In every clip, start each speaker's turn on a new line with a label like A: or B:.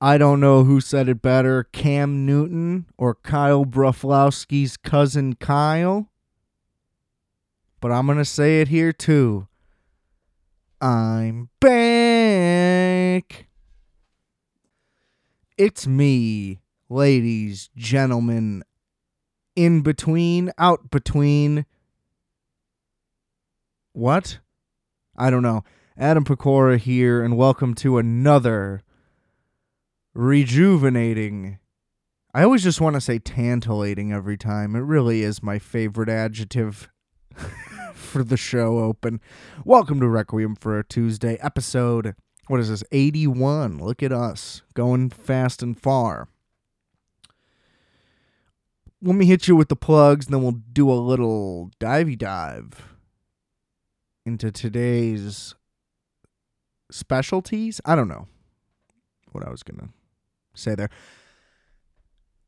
A: I don't know who said it better, Cam Newton or Kyle Broflovski's cousin Kyle. But I'm going to say it here too. I'm back. It's me, ladies, gentlemen, in between, out between. What? I don't know. Adam Pecora here, and welcome to another rejuvenating. I always just want to say tantalating every time. It really is my favorite adjective for the show open. Welcome to Requiem for a Tuesday episode. What is this? 81. Look at us going fast and far. Let me hit you with the plugs, and then we'll do a little divey dive into today's specialties. I don't know what I was going to say there.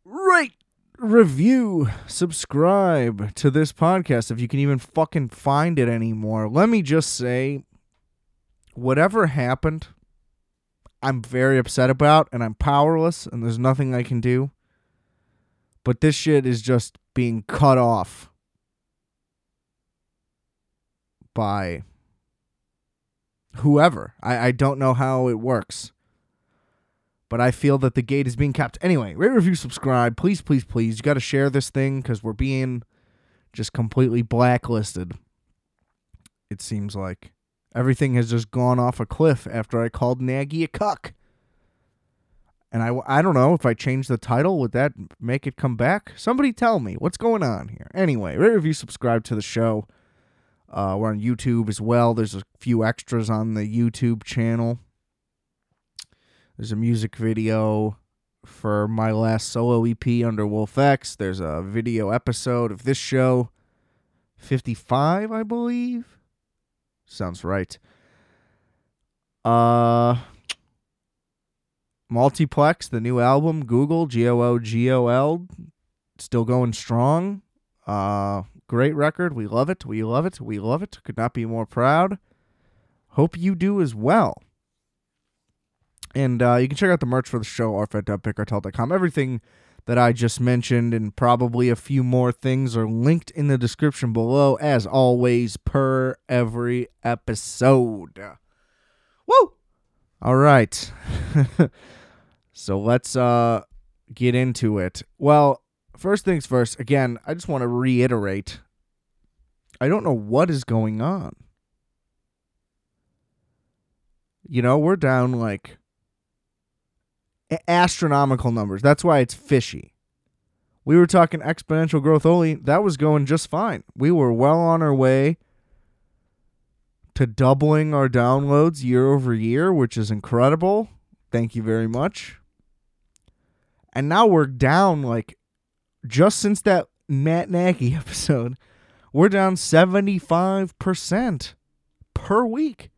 A: Rate, review, subscribe to this podcast if you can even fucking find it anymore. Let me just say whatever happened, I'm very upset about and I'm powerless and there's nothing I can do. But this shit is just being cut off by whoever. I, I don't know how it works. But I feel that the gate is being kept. Anyway, rate, review, subscribe. Please, please, please. You got to share this thing because we're being just completely blacklisted. It seems like everything has just gone off a cliff after I called Nagy a cuck. And I, I don't know if I change the title, would that make it come back? Somebody tell me what's going on here. Anyway, rate, review, subscribe to the show. Uh, we're on YouTube as well. There's a few extras on the YouTube channel. There's a music video for my last solo EP under Wolf X. There's a video episode of this show, 55, I believe. Sounds right. Uh, Multiplex, the new album, Googol, G O O G O L, still going strong. Uh, great record. We love it. We love it. We love it. Could not be more proud. Hope you do as well. And uh, you can check out the merch for the show, rfet.bigcartel.com. Everything that I just mentioned and probably a few more things are linked in the description below, as always, per every episode. Woo! All right. so let's uh, get into it. Well, first things first, again, I just want to reiterate I don't know what is going on. You know, we're down like astronomical numbers. That's why it's fishy. We were talking exponential growth only. That was going just fine. We were well on our way to doubling our downloads year over year, which is incredible. Thank you very much. And now we're down like just since that Matt Nagy episode, we're down 75% per week,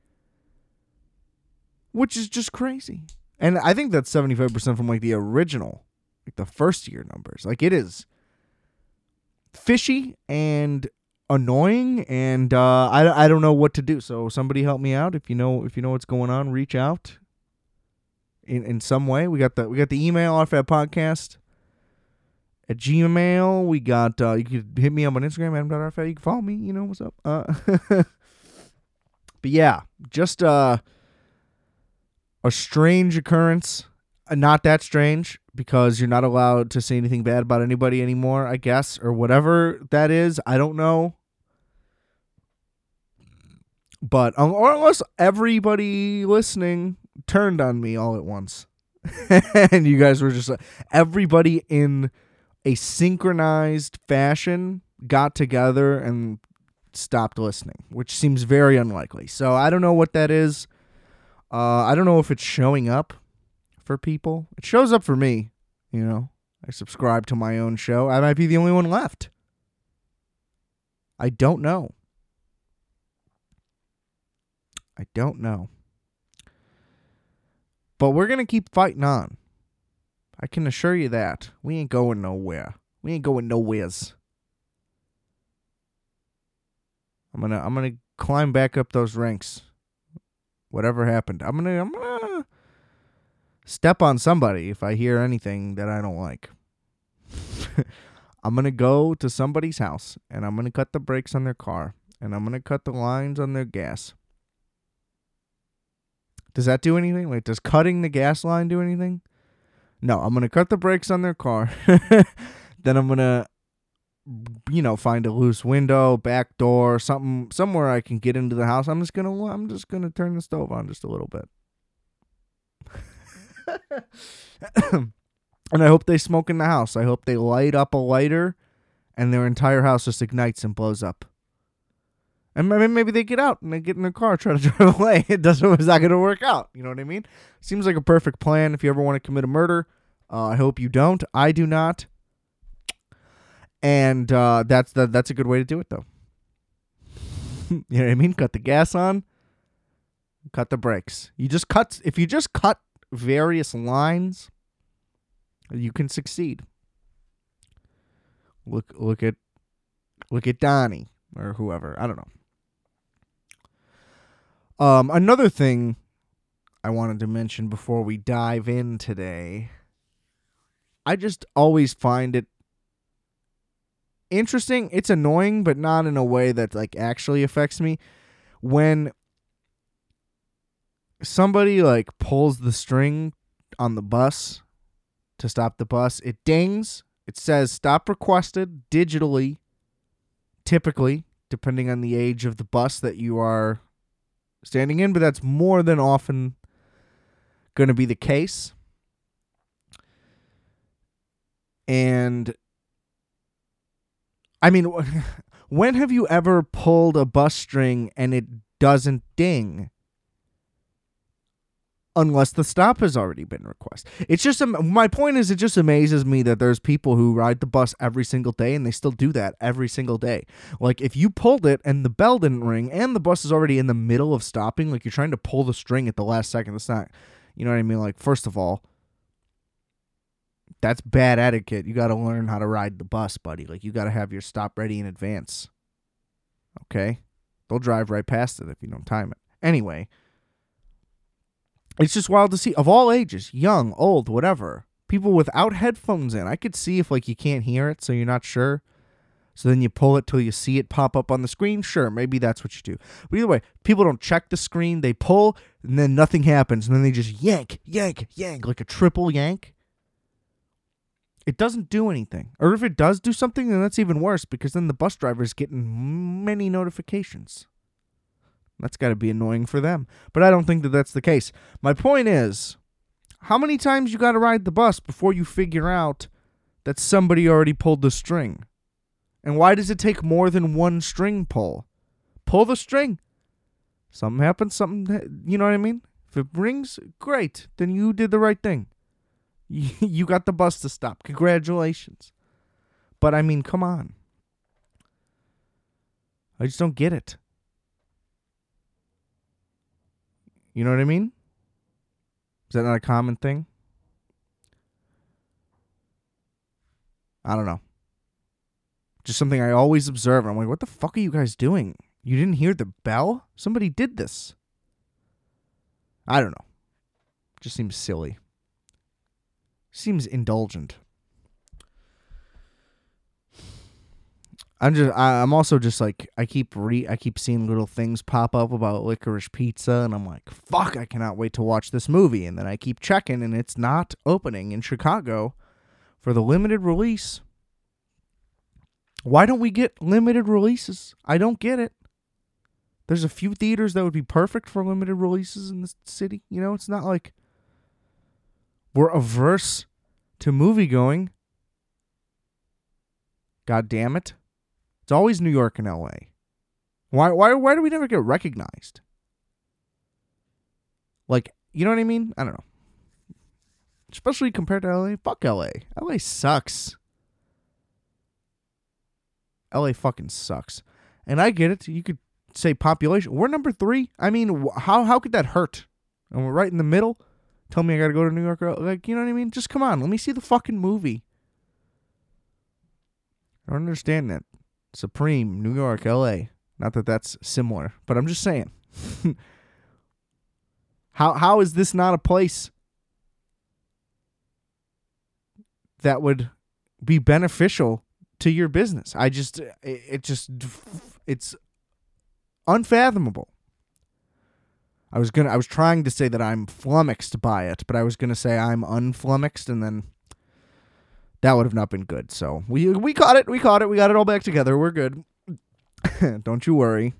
A: which is just crazy. And I think that's 75% from like the original, like the first year numbers. Like it is fishy and annoying and uh, I, I don't know what to do. So somebody help me out if you know if you know what's going on, reach out in in some way. We got the we got the email off at podcast at Gmail. We got uh, you could hit me up on Instagram, adam.rfa. You can follow me. You know what's up. Uh, but yeah, just uh, a strange occurrence. Uh, not that strange because you're not allowed to say anything bad about anybody anymore. I guess or whatever that is. I don't know. But or unless everybody listening turned on me all at once, and you guys were just uh, everybody in a synchronized fashion got together and stopped listening, which seems very unlikely. So I don't know what that is. Uh, I don't know if it's showing up for people. It shows up for me. You know, I subscribe to my own show. I might be the only one left. I don't know. I don't know. But we're going to keep fighting on. I can assure you that. We ain't going nowhere. We ain't going nowheres. I'm gonna I'm gonna climb back up those ranks. Whatever happened. I'm gonna I'm gonna step on somebody if I hear anything that I don't like. I'm to go to somebody's house and I'm to cut the brakes on their car and I'm to cut the lines on their gas. Does that do anything? Like, does cutting the gas line do anything? No, I'm to cut the brakes on their car. then I'm to you know, find a loose window, back door, something somewhere I can get into the house. I'm just to I'm just to turn the stove on just a little bit. and I hope they smoke in the house. I hope they light up a lighter and their entire house just ignites and blows up. And maybe maybe they get out and they get in their car, try to drive away. It doesn't. It's not to work out. You know what I mean? Seems like a perfect plan if you ever want to commit a murder. Uh, I hope you don't. I do not. And uh, that's the, that's a good way to do it, though. you know what I mean? Cut the gas on, cut the brakes. You just cut. If you just cut various lines, you can succeed. Look look at look at Donnie or whoever. I don't know. Um, another thing I wanted to mention before we dive in today. I just always find it interesting. It's annoying, but not in a way that like actually affects me. When somebody like pulls the string on the bus to stop the bus, it dings. It says stop requested digitally, typically, depending on the age of the bus that you are standing in, but that's more than often going to be the case. And I mean, when have you ever pulled a bus string and it doesn't ding? unless the stop has already been requested. It's just my point is it just amazes me that there's people who ride the bus every single day and they still do that every single day. Like if you pulled it and the bell didn't ring and the bus is already in the middle of stopping, like you're trying to pull the string at the last second. it's not, you know what I mean? Like first of all, that's bad etiquette. You got to learn how to ride the bus, buddy. Like you got to have your stop ready in advance. Okay? They'll drive right past it if you don't time it. Anyway, it's just wild to see of all ages, young, old, whatever. People without headphones in. I could see if like you can't hear it, so you're not sure. So then you pull it till you see it pop up on the screen. Sure, maybe that's what you do. But either way, people don't check the screen. They pull, and then nothing happens, and then they just yank, yank, yank like a triple yank. It doesn't do anything. Or if it does do something, then that's even worse because then the bus driver is getting many notifications. That's got to be annoying for them. But I don't think that that's the case. My point is, how many times you got to ride the bus before you figure out that somebody already pulled the string? And why does it take more than one string pull? Pull the string. Something happens, something, you know what I mean? If it rings, great. Then you did the right thing. You got the bus to stop. Congratulations. But I mean, come on. I just don't get it. You know what I mean? Is that not a common thing? I don't know. Just something I always observe. I'm like, what the fuck are you guys doing? You didn't hear the bell? Somebody did this. I don't know. Just seems silly. Seems indulgent. I'm just I, am also just like I keep re I keep seeing little things pop up about licorice pizza and I'm like fuck I cannot wait to watch this movie and then I keep checking and it's not opening in Chicago for the limited release. Why don't we get limited releases? I don't get it. There's a few theaters that would be perfect for limited releases in the city. You know, it's not like we're averse to movie going. God damn it. It's always New York and LA. Why why why do we never get recognized? Like, you know what I mean? I don't know. Especially compared to LA. Fuck LA. LA sucks. LA fucking sucks. And I get it. You could say population. We're number 3. I mean, how how could that hurt? And we're right in the middle. Tell me I got to go to New York. Like, you know what I mean? Just come on. Let me see the fucking movie. I don't understand that. Supreme, New York, LA. Not that that's similar, but I'm just saying. how how is this not a place that would be beneficial to your business. I just it, it just it's unfathomable. I was gonna I was trying to say that I'm flummoxed by it, but I was gonna say I'm unflummoxed and then that would have not been good. So we we caught it, we caught it, we got it all back together. We're good. Don't you worry.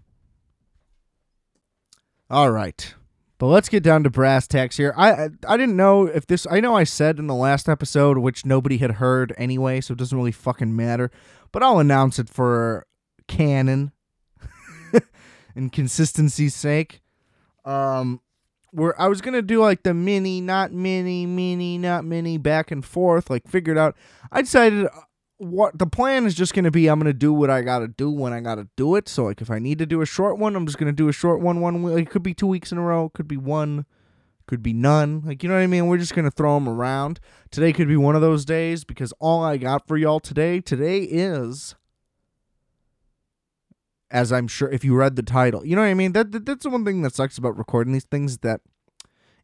A: All right. But let's get down to brass tacks here. I, I I didn't know if this. I know I said in the last episode, which nobody had heard anyway, so it doesn't really fucking matter. But I'll announce it for canon and consistency's sake. Um, where I was gonna do like the mini, not mini, mini, not mini, back and forth. Like figured out. I decided what the plan is just to be I'm to do what I got to do when I got to do it. So like if I need to do a short one, I'm just to do a short one one week. It could be 2 weeks in a row, could be one, could be none. Like you know what I mean? We're just to throw them around. Today could be one of those days because all I got for y'all today today is as I'm sure if you read the title. You know what I mean? That, that that's the one thing that sucks about recording these things that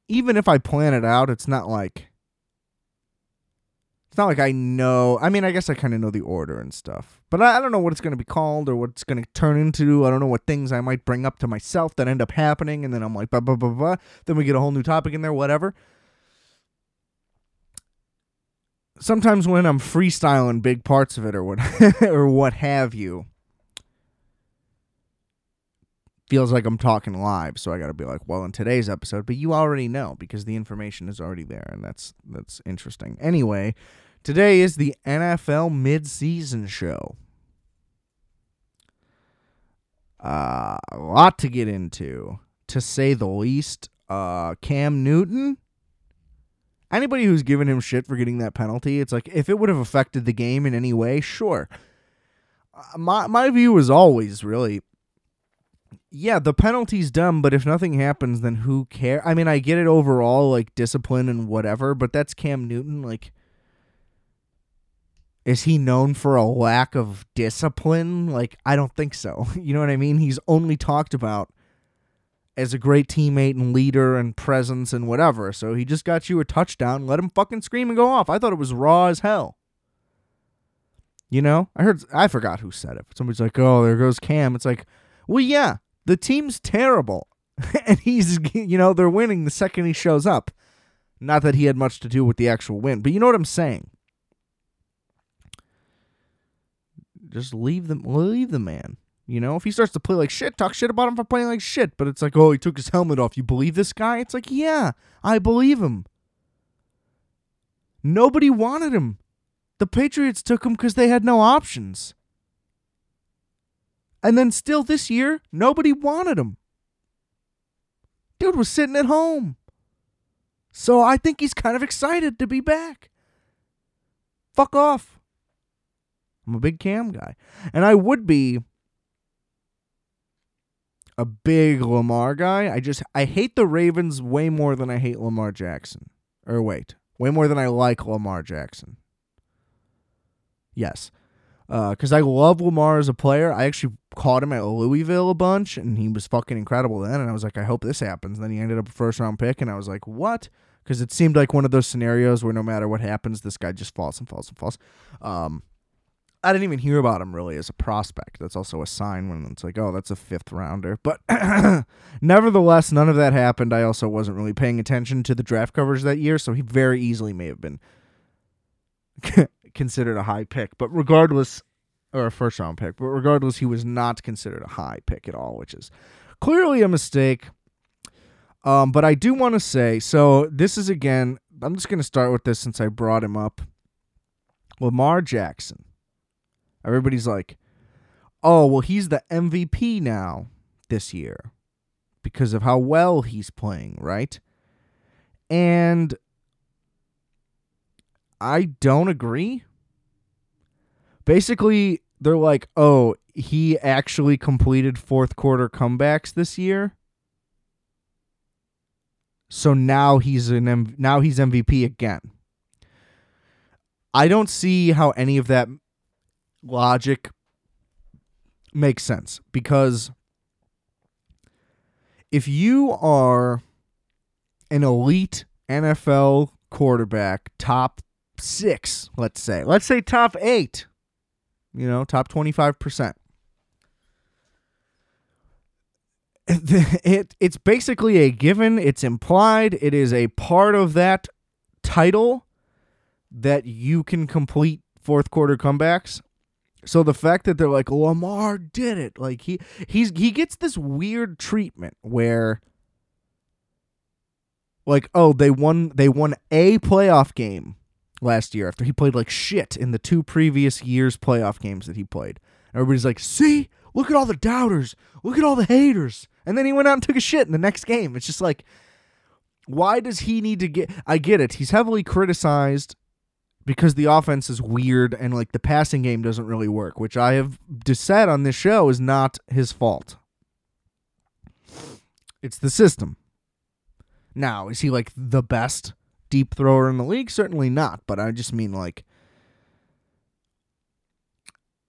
A: even if I plan it out, it's not like it's not like I know. I mean, I guess I kind of know the order and stuff, but I, I don't know what it's going to be called or what it's going to turn into. I don't know what things I might bring up to myself that end up happening, and then I'm like, blah blah blah blah. Then we get a whole new topic in there, whatever. Sometimes when I'm freestyling big parts of it or what or what have you, feels like I'm talking live, so I got to be like, well, in today's episode, but you already know because the information is already there, and that's that's interesting. Anyway, Today is the NFL midseason show. Uh, a lot to get into, to say the least. Uh, Cam Newton. Anybody who's given him shit for getting that penalty, it's like if it would have affected the game in any way, sure. Uh, my my view is always really yeah, the penalty's dumb, but if nothing happens, then who cares? I mean, I get it overall, like discipline and whatever, but that's Cam Newton. Like, is he known for a lack of discipline? Like, I don't think so. You know what I mean? He's only talked about as a great teammate and leader and presence and whatever. So he just got you a touchdown. Let him fucking scream and go off. I thought it was raw as hell. You know, I heard, I forgot who said it. Somebody's like, oh, there goes Cam. It's like, well, yeah, the team's terrible. and he's, you know, they're winning the second he shows up. Not that he had much to do with the actual win, but you know what I'm saying. Just leave them leave the man. You know, if he starts to play like shit, talk shit about him for playing like shit, but it's like, oh, he took his helmet off. You believe this guy? It's like, yeah, I believe him. Nobody wanted him. The Patriots took him because they had no options. And then still this year, nobody wanted him. Dude was sitting at home. So I think he's kind of excited to be back. Fuck off. I'm a big Cam guy. And I would be a big Lamar guy. I just I hate the Ravens way more than I hate Lamar Jackson. Or wait, way more than I like Lamar Jackson. Yes. Because uh, I love Lamar as a player. I actually caught him at Louisville a bunch, and he was fucking incredible then. And I was like, I hope this happens. And then he ended up a first round pick, and I was like, what? Because it seemed like one of those scenarios where no matter what happens, this guy just falls and falls and falls. Um, I didn't even hear about him really as a prospect. That's also a sign when it's like, oh, that's a fifth rounder. But nevertheless, none of that happened. I also wasn't really paying attention to the draft coverage that year, so he very easily may have been considered a high pick. But regardless, or a first round pick, but regardless, he was not considered a high pick at all, which is clearly a mistake. Um, but I do want to say so this is again, I'm just going to start with this since I brought him up. Lamar Jackson Everybody's like, oh, well, he's the MVP now this year because of how well he's playing, right? And I don't agree. Basically, they're like, oh, he actually completed fourth quarter comebacks this year. So now he's an M- now he's MVP again. I don't see how any of that logic makes sense because if you are an elite NFL quarterback, top six, let's say. Let's say top eight. You know, top 25%. It, it's basically a given, it's implied, it is a part of that title that you can complete fourth quarter comebacks. So the fact that they're like Lamar did it, like he he's he gets this weird treatment where like oh they won they won a playoff game last year after he played like shit in the two previous years playoff games that he played. Everybody's like, "See? Look at all the doubters. Look at all the haters." And then he went out and took a shit in the next game. It's just like why does he need to get I get it. He's heavily criticized because the offense is weird and like the passing game doesn't really work, which I have said on this show is not his fault. It's the system. Now, is he like the best deep thrower in the league? Certainly not, but I just mean like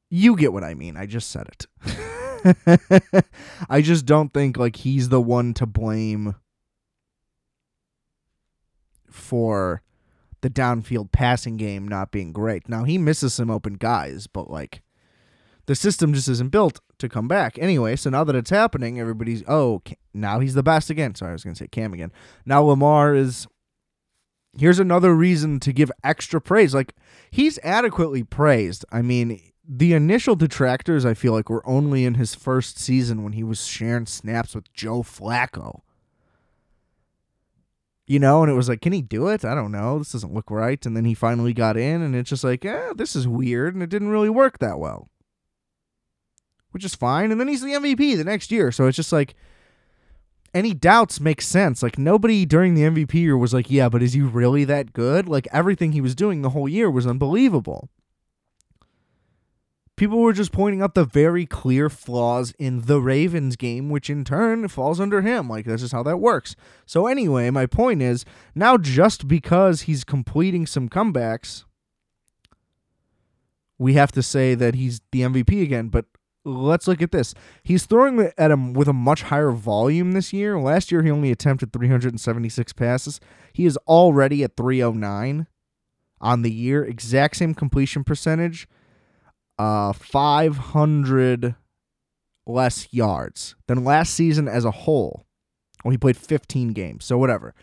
A: you get what I mean. I just said it. I just don't think like he's the one to blame for the downfield passing game not being great. Now he misses some open guys, but like the system just isn't built to come back. Anyway, so now that it's happening, everybody's oh now he's the best again. Sorry, I was gonna say Cam again. Now Lamar is. Here's another reason to give extra praise. Like he's adequately praised. I mean, the initial detractors I feel like were only in his first season when he was sharing snaps with Joe Flacco you know, and it was like, can he do it? I don't know. This doesn't look right. And then he finally got in, and it's just like, eh, this is weird, and it didn't really work that well, which is fine. And then he's the MVP the next year, so it's just like, any doubts make sense. Like nobody during the MVP year was like, yeah, but is he really that good? Like everything he was doing the whole year was unbelievable. People were just pointing out the very clear flaws in the Ravens game, which in turn falls under him. Like, this is how that works. So, anyway, my point is now just because he's completing some comebacks, we have to say that he's the MVP again. But let's look at this. He's throwing at him with a much higher volume this year. Last year, he only attempted 376 passes. He is already at 309 on the year, exact same completion percentage uh 500 less yards than last season as a whole. Well, he played 15 games, so whatever.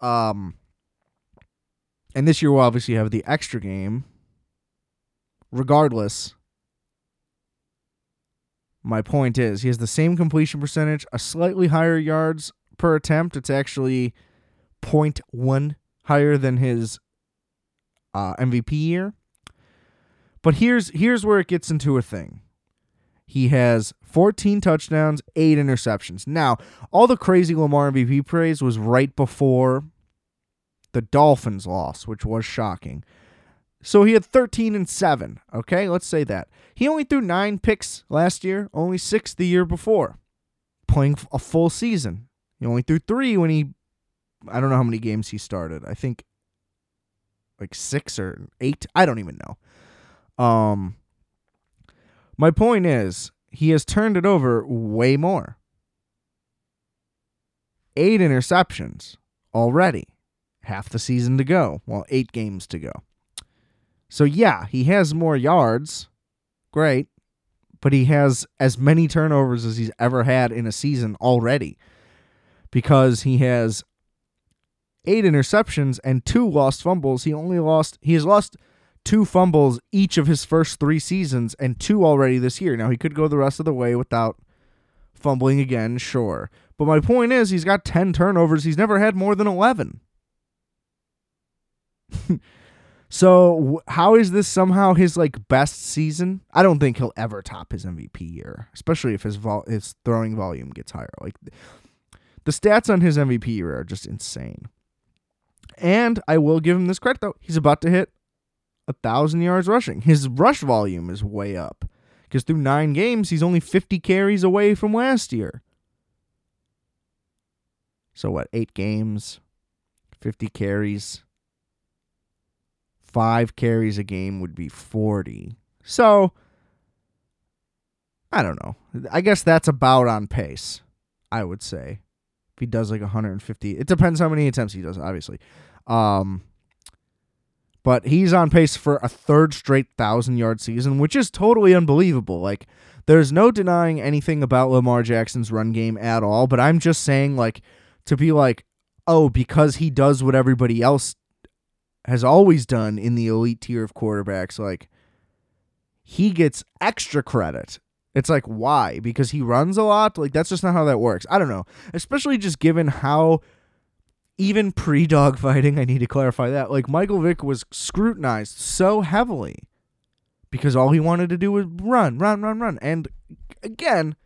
A: Um and this year we'll obviously have the extra game. Regardless, my point is he has the same completion percentage, a slightly higher yards per attempt. It's actually 0.1 higher than his uh, MVP year. But here's here's where it gets into a thing. He has 14 touchdowns, 8 interceptions. Now, all the crazy Lamar MVP praise was right before the Dolphins loss, which was shocking. So he had 13 and 7, okay? Let's say that. He only threw 9 picks last year, only 6 the year before, playing a full season. He only threw 3 when he I don't know how many games he started. I think like 6 or 8, I don't even know. Um, my point is, he has turned it over way more. Eight interceptions already. Half the season to go. Well, eight games to go. So, yeah, he has more yards. Great. But he has as many turnovers as he's ever had in a season already because he has eight interceptions and two lost fumbles. He only lost, he has lost two fumbles each of his first three seasons and two already this year. Now, he could go the rest of the way without fumbling again, sure. But my point is, he's got 10 turnovers. He's never had more than 11. so, how is this somehow his like best season? I don't think he'll ever top his MVP year, especially if his vol- his throwing volume gets higher. Like the stats on his MVP year are just insane. And I will give him this credit though. He's about to hit a thousand yards rushing. His rush volume is way up because through nine games, he's only 50 carries away from last year. So, what, eight games, 50 carries? Five carries a game would be 40. So, I don't know. I guess that's about on pace, I would say. If he does like 150, it depends how many attempts he does, obviously. Um, But he's on pace for a third straight thousand yard season, which is totally unbelievable. Like, there's no denying anything about Lamar Jackson's run game at all. But I'm just saying, like, to be like, oh, because he does what everybody else has always done in the elite tier of quarterbacks, like, he gets extra credit. It's like, why? Because he runs a lot? Like, that's just not how that works. I don't know. Especially just given how even pre dogfighting, I need to clarify that. Like Michael Vick was scrutinized so heavily because all he wanted to do was run, run, run, run. And again,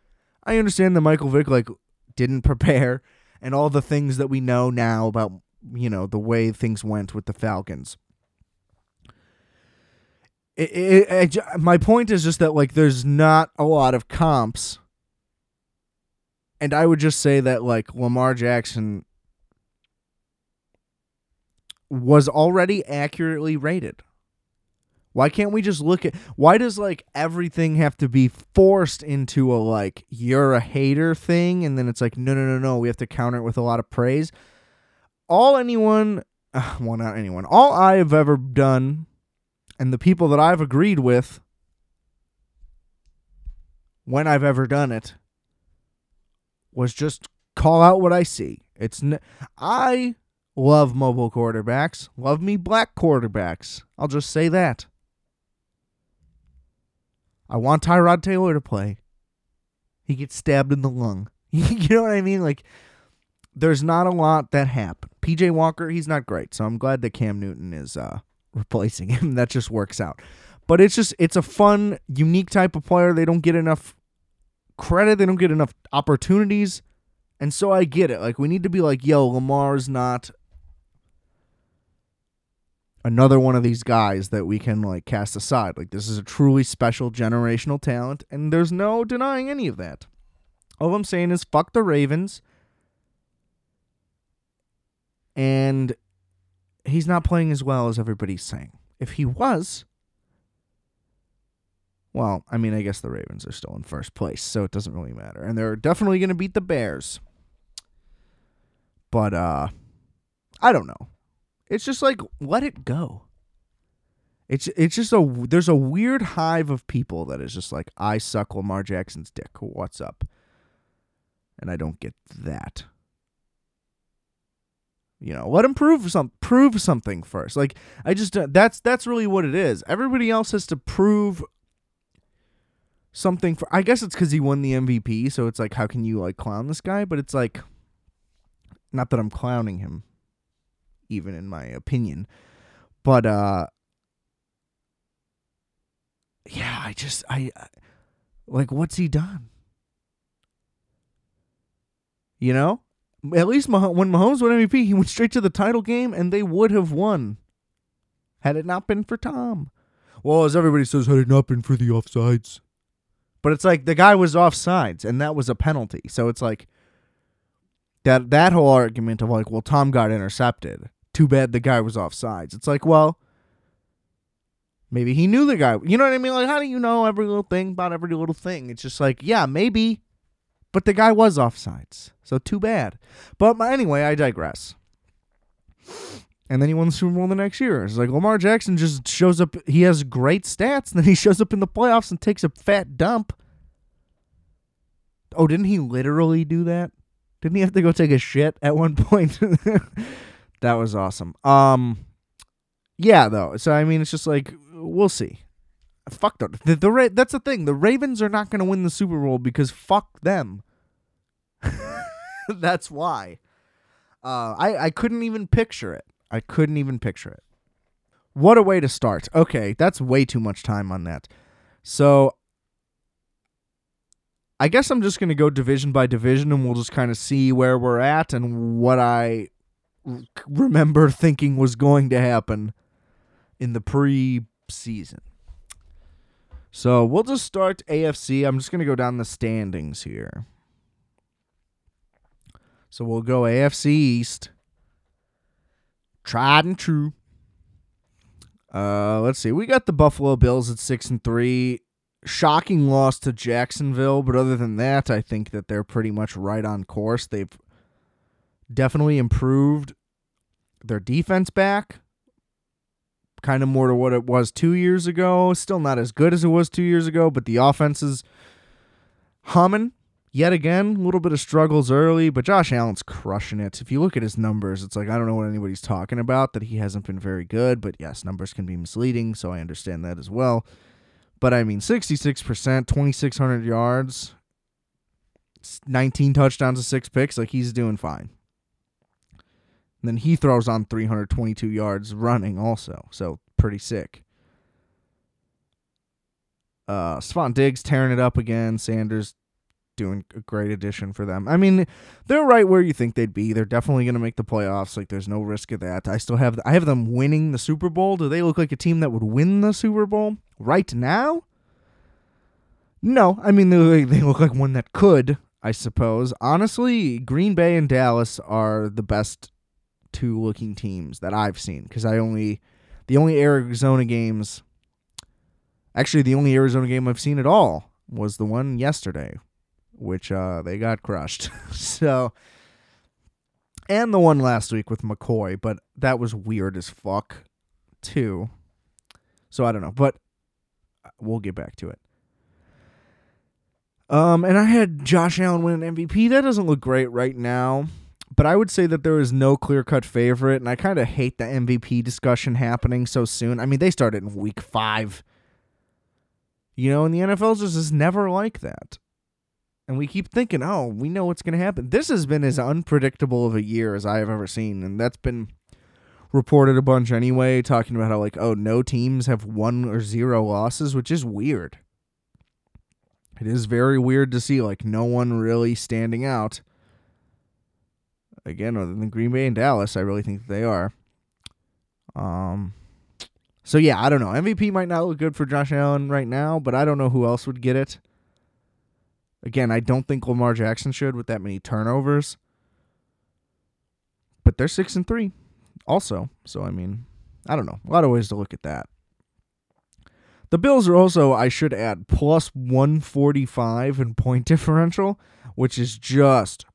A: I understand that Michael Vick like didn't prepare and all the things that we know now about you know the way things went with the Falcons. It, it, it, my point is just that like there's not a lot of comps and I would just say that like Lamar Jackson was already accurately rated. Why can't we just look at why does like everything have to be forced into a like you're a hater thing and then it's like no no no no we have to counter it with a lot of praise. All anyone well not anyone. All I have ever done and the people that I've agreed with when I've ever done it was just call out what I see. It's n- I Love mobile quarterbacks. Love me black quarterbacks. I'll just say that. I want Tyrod Taylor to play. He gets stabbed in the lung. you know what I mean? Like, there's not a lot that happened. PJ Walker, he's not great, so I'm glad that Cam Newton is uh, replacing him. that just works out. But it's just, it's a fun, unique type of player. They don't get enough credit, they don't get enough opportunities. And so I get it. Like, we need to be like, yo, Lamar's not another one of these guys that we can like cast aside. Like this is a truly special generational talent, and there's no denying any of that. All I'm saying is fuck the Ravens. And he's not playing as well as everybody's saying. If he was, well, I mean, I guess the Ravens are still in first place, so it doesn't really matter. And they're definitely going to beat the Bears. But uh I don't know. It's just like let it go. It's it's just a there's a weird hive of people that is just like I suck Lamar Jackson's dick. What's up? And I don't get that. You know, let him prove some prove something first. Like I just uh, that's that's really what it is. Everybody else has to prove something for I guess it's cuz he won the MVP, so it's like how can you like clown this guy, but it's like not that I'm clowning him even in my opinion. But uh yeah, I just I like what's he done? You know? At least Mah- when Mahomes won MVP, he went straight to the title game and they would have won had it not been for Tom. Well, as everybody says, had it not been for the offsides. But it's like the guy was offsides and that was a penalty. So it's like that that whole argument of like, well, Tom got intercepted too bad the guy was off sides. It's like, well, maybe he knew the guy. You know what I mean? Like, how do you know every little thing about every little thing? It's just like, yeah, maybe, but the guy was off sides. So too bad. But anyway, I digress. And then he won the Super Bowl the next year. It's like Lamar Jackson just shows up. He has great stats, and then he shows up in the playoffs and takes a fat dump. Oh, didn't he literally do that? Didn't he have to go take a shit at one point? That was awesome. Um, yeah, though. So I mean, it's just like we'll see. Fuck the the, the Ra- That's the thing. The Ravens are not going to win the Super Bowl because fuck them. that's why. Uh, I I couldn't even picture it. I couldn't even picture it. What a way to start. Okay, that's way too much time on that. So I guess I'm just going to go division by division and we'll just kind of see where we're at and what I remember thinking was going to happen in the pre-season. So we'll just start AFC. I'm just going to go down the standings here. So we'll go AFC East. Tried and true. Uh, let's see. We got the Buffalo Bills at six and three. Shocking loss to Jacksonville, but other than that, I think that they're pretty much right on course. They've definitely improved their defense back kind of more to what it was two years ago. Still not as good as it was two years ago, but the offense is humming yet again. A little bit of struggles early, but Josh Allen's crushing it. If you look at his numbers, it's like I don't know what anybody's talking about that he hasn't been very good. But yes, numbers can be misleading, so I understand that as well. But I mean, 66%, 2,600 yards, 19 touchdowns and six picks. Like he's doing fine. Then he throws on 322 yards running also. So pretty sick. Uh, Stefon Diggs tearing it up again. Sanders doing a great addition for them. I mean, they're right where you think they'd be. They're definitely going to make the playoffs. Like, there's no risk of that. I still have I have them winning the Super Bowl. Do they look like a team that would win the Super Bowl right now? No, I mean they they look like one that could. I suppose. Honestly, Green Bay and Dallas are the best two looking teams that I've seen because I only the only Arizona games. Actually, the only Arizona game I've seen at all was the one yesterday which uh, they got crushed. so, and the one last week with McCoy, but that was weird as fuck, too. So I don't know, but uh, we'll get back to it. Um, and I had Josh Allen win an MVP. That doesn't look great right now, but I would say that there is no clear cut favorite, and I kind of hate the MVP discussion happening so soon. I mean, they started in week five. You know, and the NFL just is never like that. And we keep thinking, oh, we know what's going to happen. This has been as unpredictable of a year as I have ever seen. And that's been reported a bunch anyway, talking about how, like, oh, no teams have one or zero losses, which is weird. It is very weird to see, like, no one really standing out. Again, other than Green Bay and Dallas, I really think they are. Um, so yeah, I don't know. MVP might not look good for Josh Allen right now, but I don't know who else would get it. Again, I don't think Lamar Jackson should with that many turnovers. But they're 6 and 3 also. So I mean, I don't know. A lot of ways to look at that. The Bills are also, I should add, plus 145 in point differential, which is just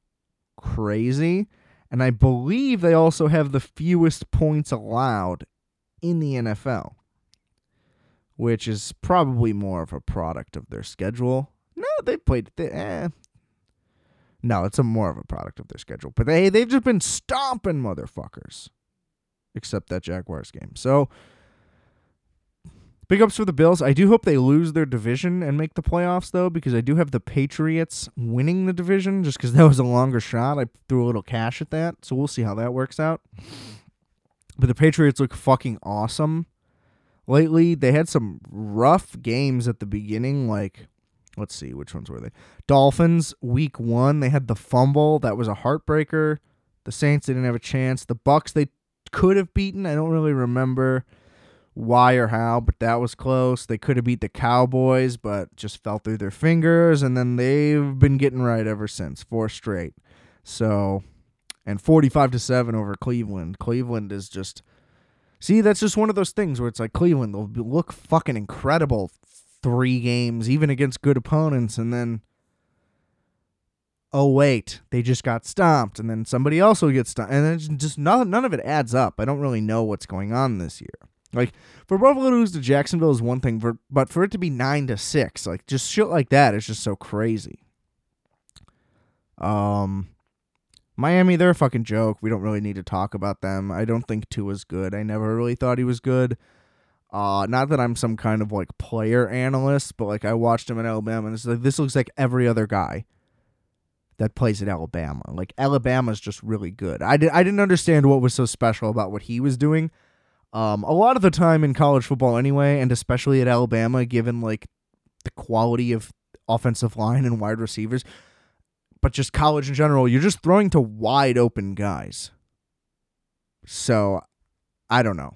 A: crazy. And I believe they also have the fewest points allowed in the NFL, which is probably more of a product of their schedule no, they played. They, eh. No, it's a more of a product of their schedule. But they they've just been stomping motherfuckers, except that Jaguars game. So big ups for the Bills. I do hope they lose their division and make the playoffs though, because I do have the Patriots winning the division. Just because that was a longer shot, I threw a little cash at that. So we'll see how that works out. But the Patriots look fucking awesome lately. They had some rough games at the beginning, like let's see which ones were they dolphins week one they had the fumble that was a heartbreaker the saints didn't have a chance the bucks they could have beaten i don't really remember why or how but that was close they could have beat the cowboys but just fell through their fingers and then they've been getting right ever since four straight so and 45 to 7 over cleveland cleveland is just see that's just one of those things where it's like cleveland they'll look fucking incredible three games, even against good opponents, and then oh wait, they just got stomped, and then somebody else will get stomped, and then just none none of it adds up. I don't really know what's going on this year. Like for Buffalo to lose to Jacksonville is one thing, for, but for it to be nine to six, like just shit like that is just so crazy. Um, Miami, they're a fucking joke. We don't really need to talk about them. I don't think Tua's good. I never really thought he was good. Uh, not that I'm some kind of like player analyst, but like I watched him in Alabama, and it's like this looks like every other guy that plays at Alabama. Like Alabama's just really good. I did I didn't understand what was so special about what he was doing. Um, a lot of the time in college football, anyway, and especially at Alabama, given like the quality of offensive line and wide receivers, but just college in general, you're just throwing to wide open guys. So, I don't know.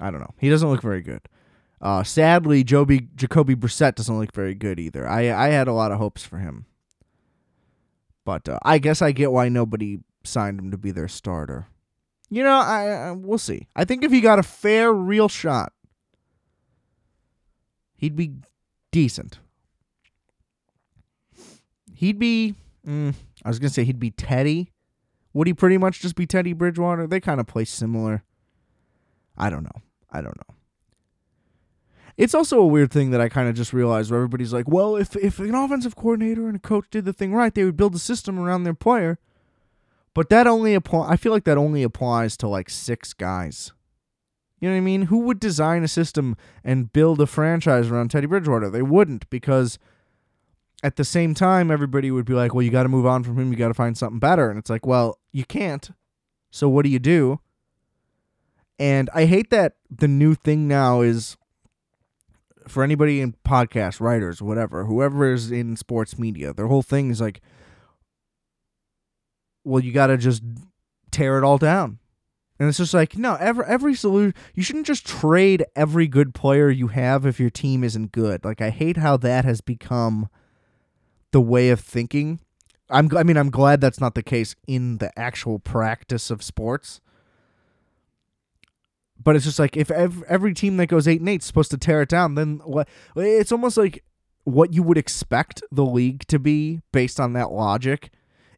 A: I don't know. He doesn't look very good. Uh, sadly, Joby Jacoby Brissett doesn't look very good either. I I had a lot of hopes for him, but uh, I guess I get why nobody signed him to be their starter. You know, I, I we'll see. I think if he got a fair, real shot, he'd be decent. He'd be. Mm, I was gonna say he'd be Teddy. Would he pretty much just be Teddy Bridgewater? They kind of play similar. I don't know. I don't know. It's also a weird thing that I kind of just realized where everybody's like, well, if if an offensive coordinator and a coach did the thing right, they would build a system around their player. But that only apply I feel like that only applies to like six guys. You know what I mean? Who would design a system and build a franchise around Teddy Bridgewater? They wouldn't because at the same time everybody would be like, "Well, you got to move on from him. You got to find something better." And it's like, "Well, you can't. So what do you do?" And I hate that the new thing now is for anybody in podcast writers, whatever, whoever is in sports media, their whole thing is like, well, you got to just tear it all down. And it's just like, no, every every solution you shouldn't just trade every good player you have if your team isn't good. Like I hate how that has become the way of thinking. I'm I mean, I'm glad that's not the case in the actual practice of sports. But it's just like if every, every team that goes 8 and 8 is supposed to tear it down, then what it's almost like what you would expect the league to be based on that logic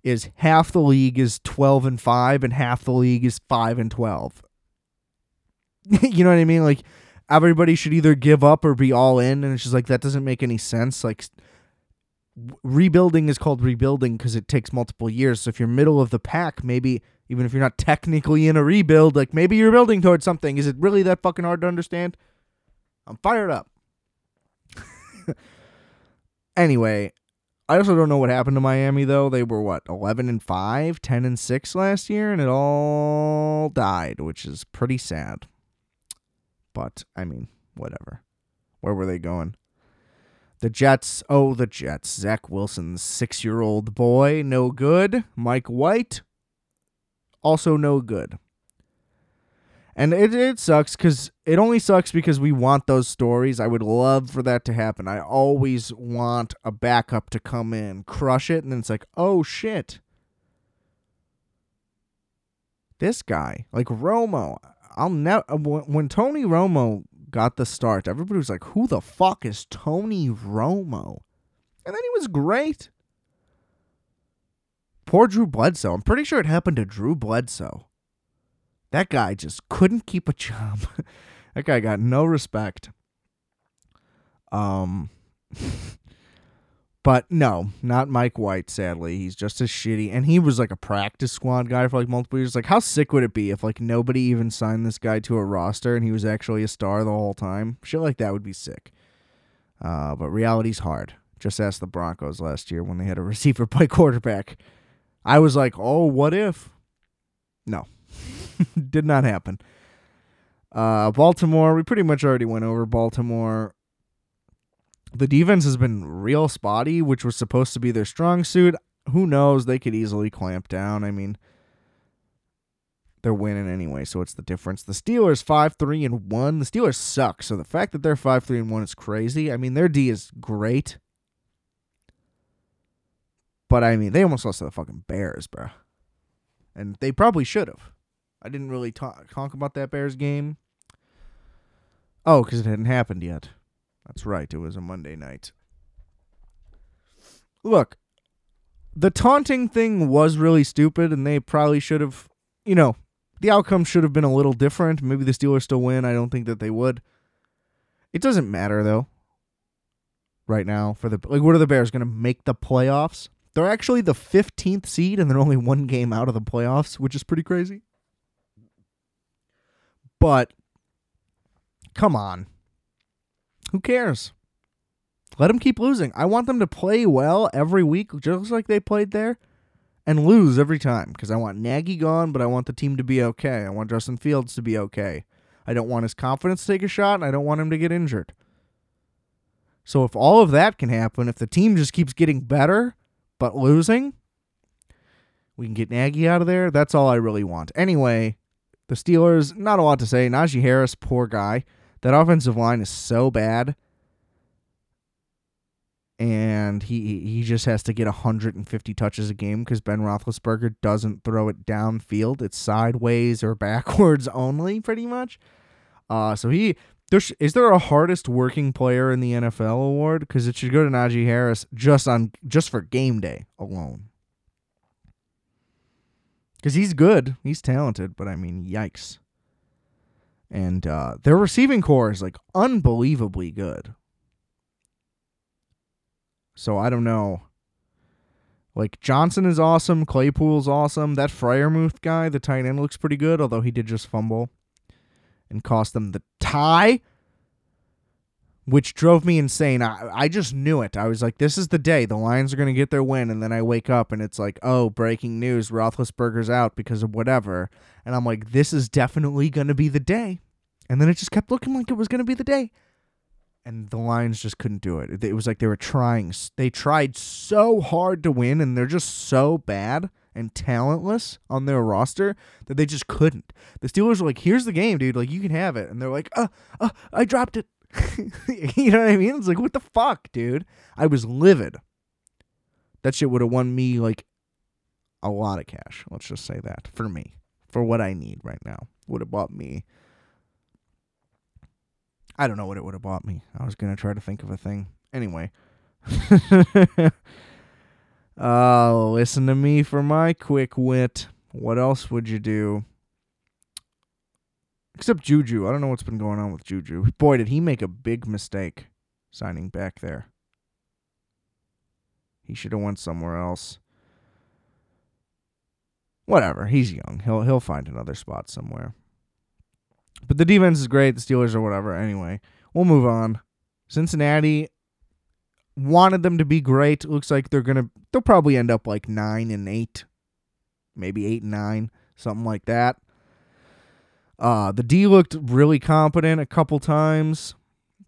A: is half the league is 12 and 5 and half the league is 5 and 12. you know what I mean? Like everybody should either give up or be all in and it's just like that doesn't make any sense. Like rebuilding is called rebuilding because it takes multiple years. So if you're middle of the pack, maybe even if you're not technically in a rebuild, like maybe you're building towards something. Is it really that fucking hard to understand? I'm fired up. anyway, I also don't know what happened to Miami though. They were what, 11 and 5, 10 and 6 last year and it all died, which is pretty sad. But I mean, whatever. Where were they going? The Jets, oh, the Jets. Zach Wilson's six year old boy, no good. Mike White, also no good. And it, it sucks because it only sucks because we want those stories. I would love for that to happen. I always want a backup to come in, crush it, and then it's like, oh shit. This guy, like Romo, I'll never. When Tony Romo got the start, everybody was like, who the fuck is Tony Romo? And then he was great. Poor Drew Bledsoe. I'm pretty sure it happened to Drew Bledsoe. That guy just couldn't keep a job. that guy got no respect. Um But no, not Mike White, sadly. He's just as shitty. And he was like a practice squad guy for like multiple years. Like, how sick would it be if like nobody even signed this guy to a roster and he was actually a star the whole time? Shit like that would be sick. Uh, but reality's hard. Just ask the Broncos last year when they had a receiver by quarterback. I was like, oh, what if? No. Did not happen. Uh, Baltimore, we pretty much already went over Baltimore. The defense has been real spotty, which was supposed to be their strong suit. Who knows? They could easily clamp down. I mean, they're winning anyway, so what's the difference? The Steelers five three and one. The Steelers suck, so the fact that they're five three and one is crazy. I mean, their D is great, but I mean, they almost lost to the fucking Bears, bro, and they probably should have. I didn't really talk talk about that Bears game. Oh, because it hadn't happened yet. That's right. It was a Monday night. Look, the taunting thing was really stupid, and they probably should have, you know, the outcome should have been a little different. Maybe the Steelers still win. I don't think that they would. It doesn't matter though. Right now, for the like, what are the Bears going to make the playoffs? They're actually the 15th seed, and they're only one game out of the playoffs, which is pretty crazy. But come on. Who cares? Let them keep losing. I want them to play well every week, just like they played there, and lose every time because I want Nagy gone, but I want the team to be okay. I want Justin Fields to be okay. I don't want his confidence to take a shot, and I don't want him to get injured. So if all of that can happen, if the team just keeps getting better but losing, we can get Nagy out of there. That's all I really want. Anyway, the Steelers, not a lot to say. Najee Harris, poor guy. That offensive line is so bad. And he he just has to get 150 touches a game because Ben Roethlisberger doesn't throw it downfield. It's sideways or backwards only, pretty much. Uh, so he there's is there a hardest working player in the NFL award? Because it should go to Najee Harris just on just for game day alone because he's good, he's talented, but I mean, yikes. And uh, their receiving core is like unbelievably good. So I don't know. Like Johnson is awesome, Claypool's awesome. That Freiermuth guy, the tight end, looks pretty good, although he did just fumble and cost them the tie which drove me insane. I, I just knew it. I was like, this is the day. The Lions are going to get their win. And then I wake up and it's like, oh, breaking news. Roethlisberger's out because of whatever. And I'm like, this is definitely going to be the day. And then it just kept looking like it was going to be the day. And the Lions just couldn't do it. It was like they were trying. They tried so hard to win, and they're just so bad and talentless on their roster that they just couldn't. The Steelers were like, here's the game, dude. Like, you can have it. And they're like, uh, uh, I dropped it. you know what I mean? It's like, what the fuck, dude? I was livid. That shit would have won me like a lot of cash. Let's just say that for me, for what I need right now, would have bought me. I don't know what it would have bought me. I was gonna try to think of a thing. Anyway. uh, listen to me for my quick wit. What else would you do? Except Juju. I don't know what's been going on with Juju. Boy, did he make a big mistake signing back there. He should have went somewhere else. Whatever. He's young. He'll he'll find another spot somewhere. But the defense is great. The Steelers or whatever. Anyway, we'll move on. Cincinnati wanted them to be great. Looks like they're gonna they'll probably end up like nine and eight, maybe eight and nine, something like that. Uh, the D looked really competent a couple times,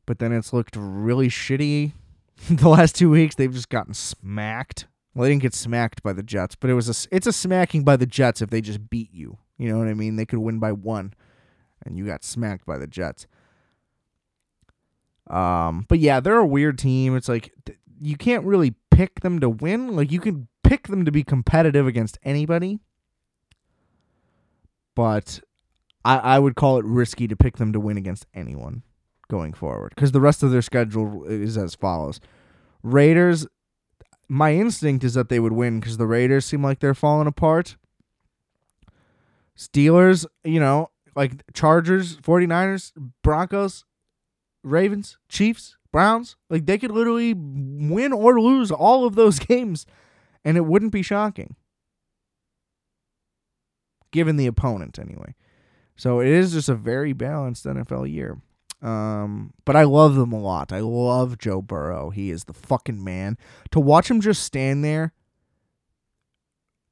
A: but then it's looked really shitty. the last two weeks, they've just gotten smacked. Well, they didn't get smacked by the Jets, but it was a it's a smacking by the Jets if they just beat you. You know what I mean? They could win by one, and you got smacked by the Jets. Um, but yeah, they're a weird team. It's like you can't really pick them to win. Like you can pick them to be competitive against anybody, but I, I would call it risky to pick them to win against anyone going forward because the rest of their schedule is as follows Raiders, my instinct is that they would win because the Raiders seem like they're falling apart. Steelers, you know, like Chargers, 49ers, Broncos, Ravens, Chiefs, Browns, like they could literally win or lose all of those games and it wouldn't be shocking. Given the opponent, anyway. So it is just a very balanced NFL year. Um, but I love them a lot. I love Joe Burrow. He is the fucking man. To watch him just stand there,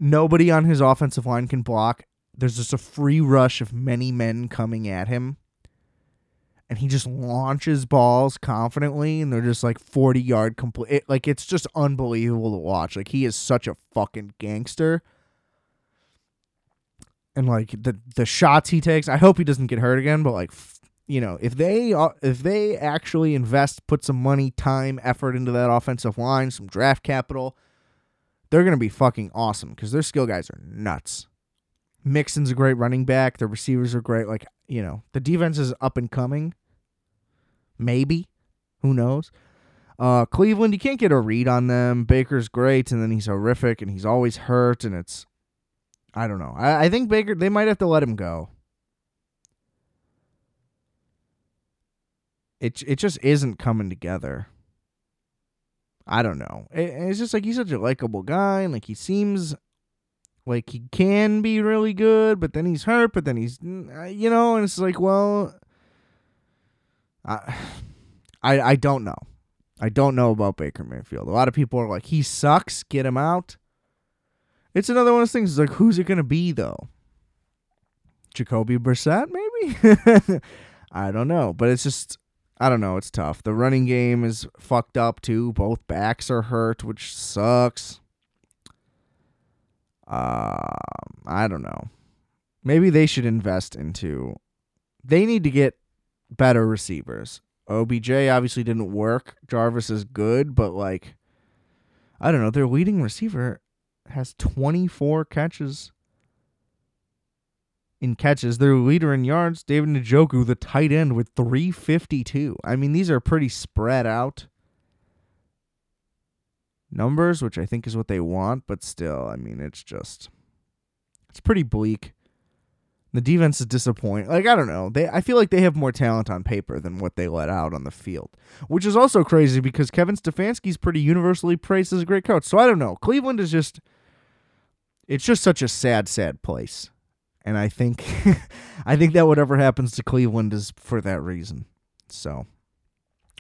A: nobody on his offensive line can block. There's just a free rush of many men coming at him. And he just launches balls confidently, and they're just like 40 yard complete. It, like, it's just unbelievable to watch. Like, he is such a fucking gangster and like the the shots he takes. I hope he doesn't get hurt again, but like you know, if they uh, if they actually invest, put some money, time, effort into that offensive line, some draft capital, they're gonna be fucking awesome because their skill guys are nuts. Mixon's a great running back. The receivers are great. Like you know, the defense is up and coming. Maybe, who knows? Uh, Cleveland, you can't get a read on them. Baker's great, and then he's horrific, and he's always hurt, and it's I don't know. I, I think Baker they might have to let him go. It it just isn't coming together. I don't know. It, it's just like he's such a likable guy, and like he seems like he can be really good, but then he's hurt, but then he's uh, you know, and it's like, well, I I I don't know. I don't know about Baker Mayfield. A lot of people are like, he sucks, get him out. It's another one of those things. Like, who's it gonna be though? Jacoby Brissett, maybe. I don't know, but it's just I don't know. It's tough. The running game is fucked up too. Both backs are hurt, which sucks. Uh, I don't know. Maybe they should invest into. They need to get better receivers. OBJ obviously didn't work. Jarvis is good, but like, I don't know. Their leading receiver has 24 catches in catches. Their leader in yards, David Njoku, the tight end, with 352. I mean, these are pretty spread out numbers, which I think is what they want, but still, I mean, it's just, it's pretty bleak. The defense is disappointing. Like I don't know. They I feel like they have more talent on paper than what they let out on the field, which is also crazy because Kevin Stefanski's pretty universally praised as a great coach. So I don't know. Cleveland is just it's just such a sad sad place. And I think I think that whatever happens to Cleveland is for that reason. So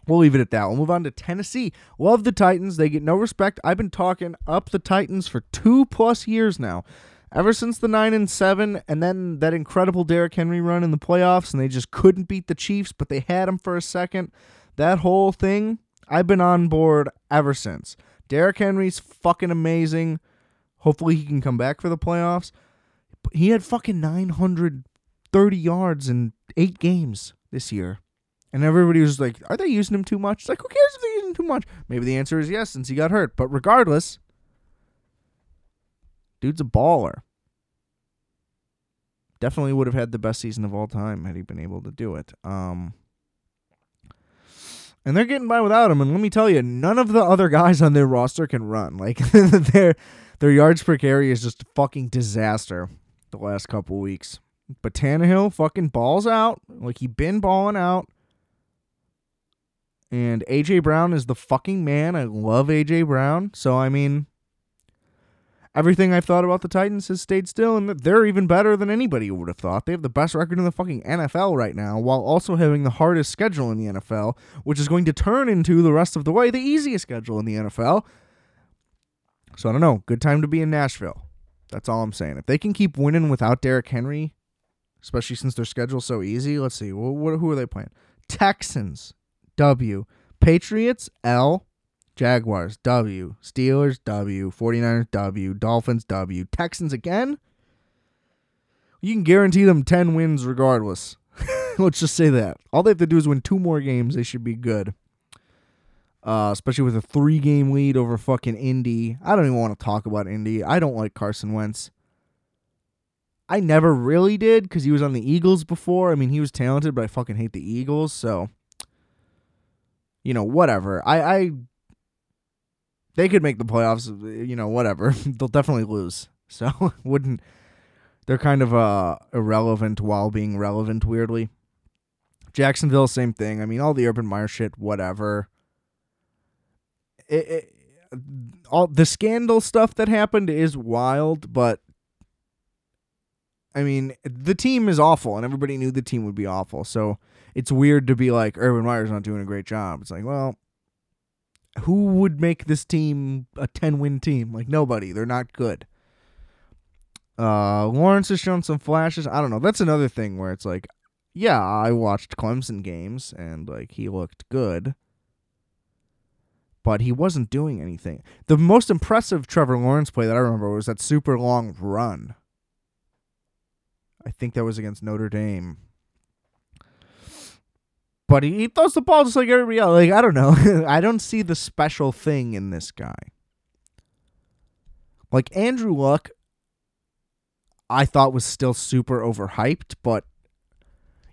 A: We'll leave it at that. We'll move on to Tennessee. Love the Titans. They get no respect. I've been talking up the Titans for two plus years now ever since the nine and seven, and then that incredible Derrick Henry run in the playoffs, and they just couldn't beat the Chiefs, but they had him for a second. That whole thing, I've been on board ever since. Derrick Henry's fucking amazing. Hopefully he can come back for the playoffs. He had fucking 930 yards in eight games this year. And everybody was like, Are they using him too much? It's like, who cares if they're using him too much? Maybe the answer is yes, since he got hurt. But regardless, dude's a baller. Definitely would have had the best season of all time had he been able to do it. Um, and they're getting by without him. And let me tell you, none of the other guys on their roster can run. Like their their yards per carry is just a fucking disaster the last couple weeks. But Tannehill fucking balls out like he been balling out. And AJ Brown is the fucking man. I love AJ Brown. So I mean, everything I've thought about the Titans has stayed still, and they're even better than anybody would have thought. They have the best record in the fucking NFL right now, while also having the hardest schedule in the NFL, which is going to turn into the rest of the way the easiest schedule in the NFL. So I don't know. Good time to be in Nashville. That's all I'm saying. If they can keep winning without Derrick Henry, especially since their schedule's so easy, let's see. What, what who are they playing? Texans, W. Patriots, L. Jaguars, W. Steelers, W. 49ers, W. Dolphins, W. Texans again? You can guarantee them 10 wins regardless. Let's just say that. All they have to do is win two more games. They should be good. Uh, especially with a three game lead over fucking Indy. I don't even want to talk about Indy. I don't like Carson Wentz. I never really did because he was on the Eagles before. I mean, he was talented, but I fucking hate the Eagles. So, you know, whatever. I, I they could make the playoffs. You know, whatever. They'll definitely lose. So wouldn't they're kind of uh irrelevant while being relevant. Weirdly, Jacksonville, same thing. I mean, all the Urban Meyer shit, whatever. It, it, all the scandal stuff that happened is wild, but I mean, the team is awful, and everybody knew the team would be awful. So it's weird to be like, Urban Meyer's not doing a great job. It's like, well, who would make this team a 10 win team? Like nobody. They're not good. Uh Lawrence has shown some flashes. I don't know. That's another thing where it's like, yeah, I watched Clemson games and like he looked good. But he wasn't doing anything. The most impressive Trevor Lawrence play that I remember was that super long run. I think that was against Notre Dame but he, he throws the ball just like everybody else. Like I don't know, I don't see the special thing in this guy. Like Andrew Luck, I thought was still super overhyped, but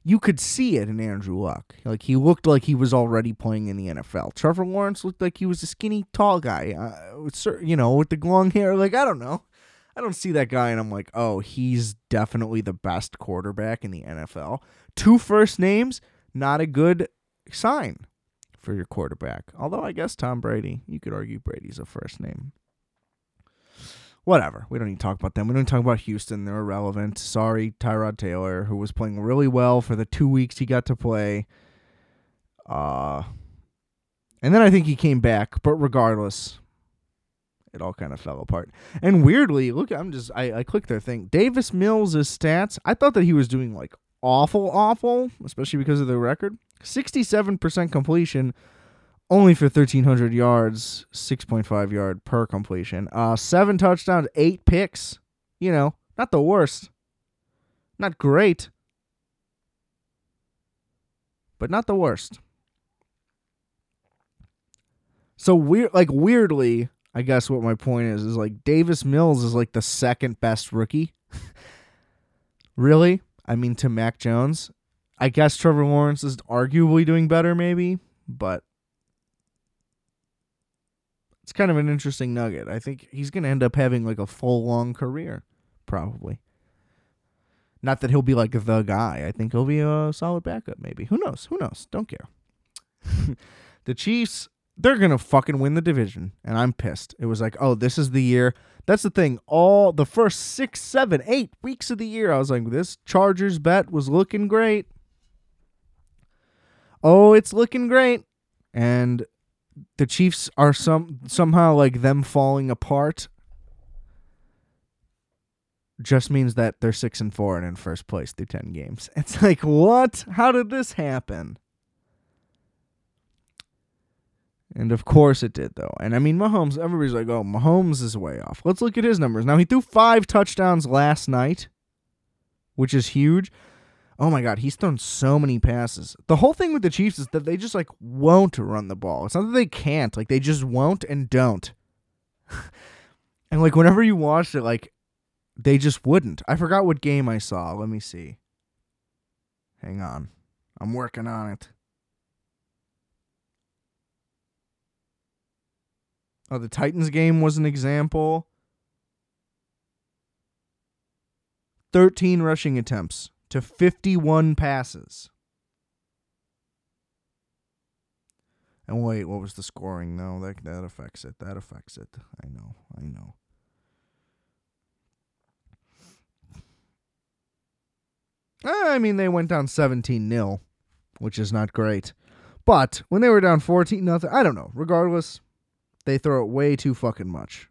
A: you could see it in Andrew Luck. Like he looked like he was already playing in the NFL. Trevor Lawrence looked like he was a skinny, tall guy, uh, you know, with the long hair. Like I don't know. I don't see that guy and I'm like, oh, he's definitely the best quarterback in the NFL. Two first names, not a good sign for your quarterback. Although I guess Tom Brady, you could argue Brady's a first name. Whatever. We don't need to talk about them. We don't talk about Houston. They're irrelevant. Sorry, Tyrod Taylor, who was playing really well for the two weeks he got to play. Uh and then I think he came back, but regardless, it all kind of fell apart. And weirdly, look, I'm just I, I clicked their thing. Davis Mills' stats. I thought that he was doing like awful, awful, especially because of the record. 67% completion, only for 1,300 yards, 6.5 yard per completion. Uh, seven touchdowns, eight picks. You know, not the worst. Not great, but not the worst. So weird, like weirdly, I guess what my point is is like Davis Mills is like the second best rookie. really? I mean, to Mac Jones. I guess Trevor Lawrence is arguably doing better, maybe, but it's kind of an interesting nugget. I think he's going to end up having like a full long career, probably. Not that he'll be like the guy. I think he'll be a solid backup, maybe. Who knows? Who knows? Don't care. the Chiefs, they're gonna fucking win the division, and I'm pissed. It was like, oh, this is the year. That's the thing. All the first six, seven, eight weeks of the year, I was like, this Chargers bet was looking great. Oh, it's looking great. And the Chiefs are some somehow like them falling apart just means that they're six and four and in first place through ten games. It's like, what? How did this happen? And of course it did, though. And I mean, Mahomes, everybody's like, oh, Mahomes is way off. Let's look at his numbers. Now, he threw five touchdowns last night, which is huge. Oh my God, he's thrown so many passes. The whole thing with the Chiefs is that they just like won't run the ball. It's not that they can't, like they just won't and don't. and like whenever you watched it, like they just wouldn't. I forgot what game I saw. Let me see. Hang on. I'm working on it. Oh, the Titans game was an example. 13 rushing attempts to 51 passes. And wait, what was the scoring? No, that that affects it. That affects it. I know. I know. I mean, they went down 17 0, which is not great. But when they were down 14 nothing, I don't know. Regardless, they throw it way too fucking much.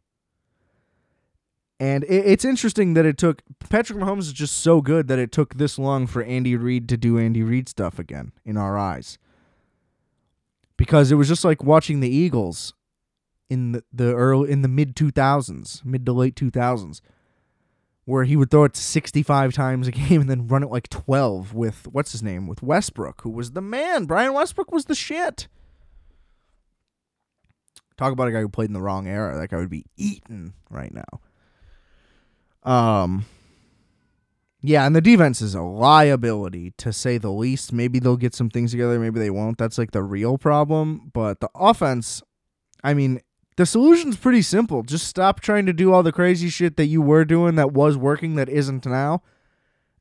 A: And it, it's interesting that it took Patrick Mahomes is just so good that it took this long for Andy Reid to do Andy Reid stuff again in our eyes. Because it was just like watching the Eagles in the, the early in the mid 2000s, mid to late 2000s where he would throw it 65 times a game and then run it like 12 with what's his name with Westbrook, who was the man. Brian Westbrook was the shit. Talk about a guy who played in the wrong era. That guy would be eaten right now. Um yeah, and the defense is a liability to say the least. Maybe they'll get some things together, maybe they won't. That's like the real problem, but the offense I mean, the solution's pretty simple. Just stop trying to do all the crazy shit that you were doing that was working that isn't now,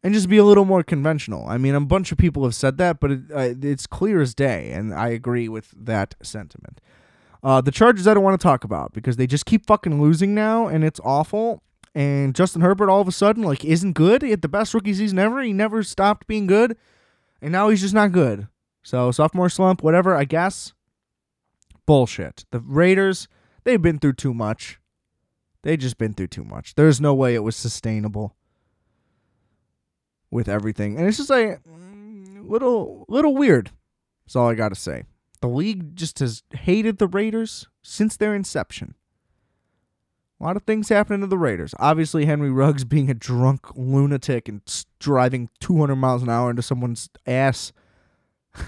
A: and just be a little more conventional. I mean, a bunch of people have said that, but it, uh, it's clear as day, and I agree with that sentiment. Uh, the Chargers I don't want to talk about because they just keep fucking losing now, and it's awful. And Justin Herbert all of a sudden like isn't good. He had the best rookie season ever. He never stopped being good, and now he's just not good. So sophomore slump, whatever. I guess. Bullshit. The Raiders They've been through too much. They just been through too much. There's no way it was sustainable with everything. And it's just like mm, little little weird. That's all I got to say. The league just has hated the Raiders since their inception. A lot of things happening to the Raiders. Obviously, Henry Ruggs being a drunk lunatic and driving 200 miles an hour into someone's ass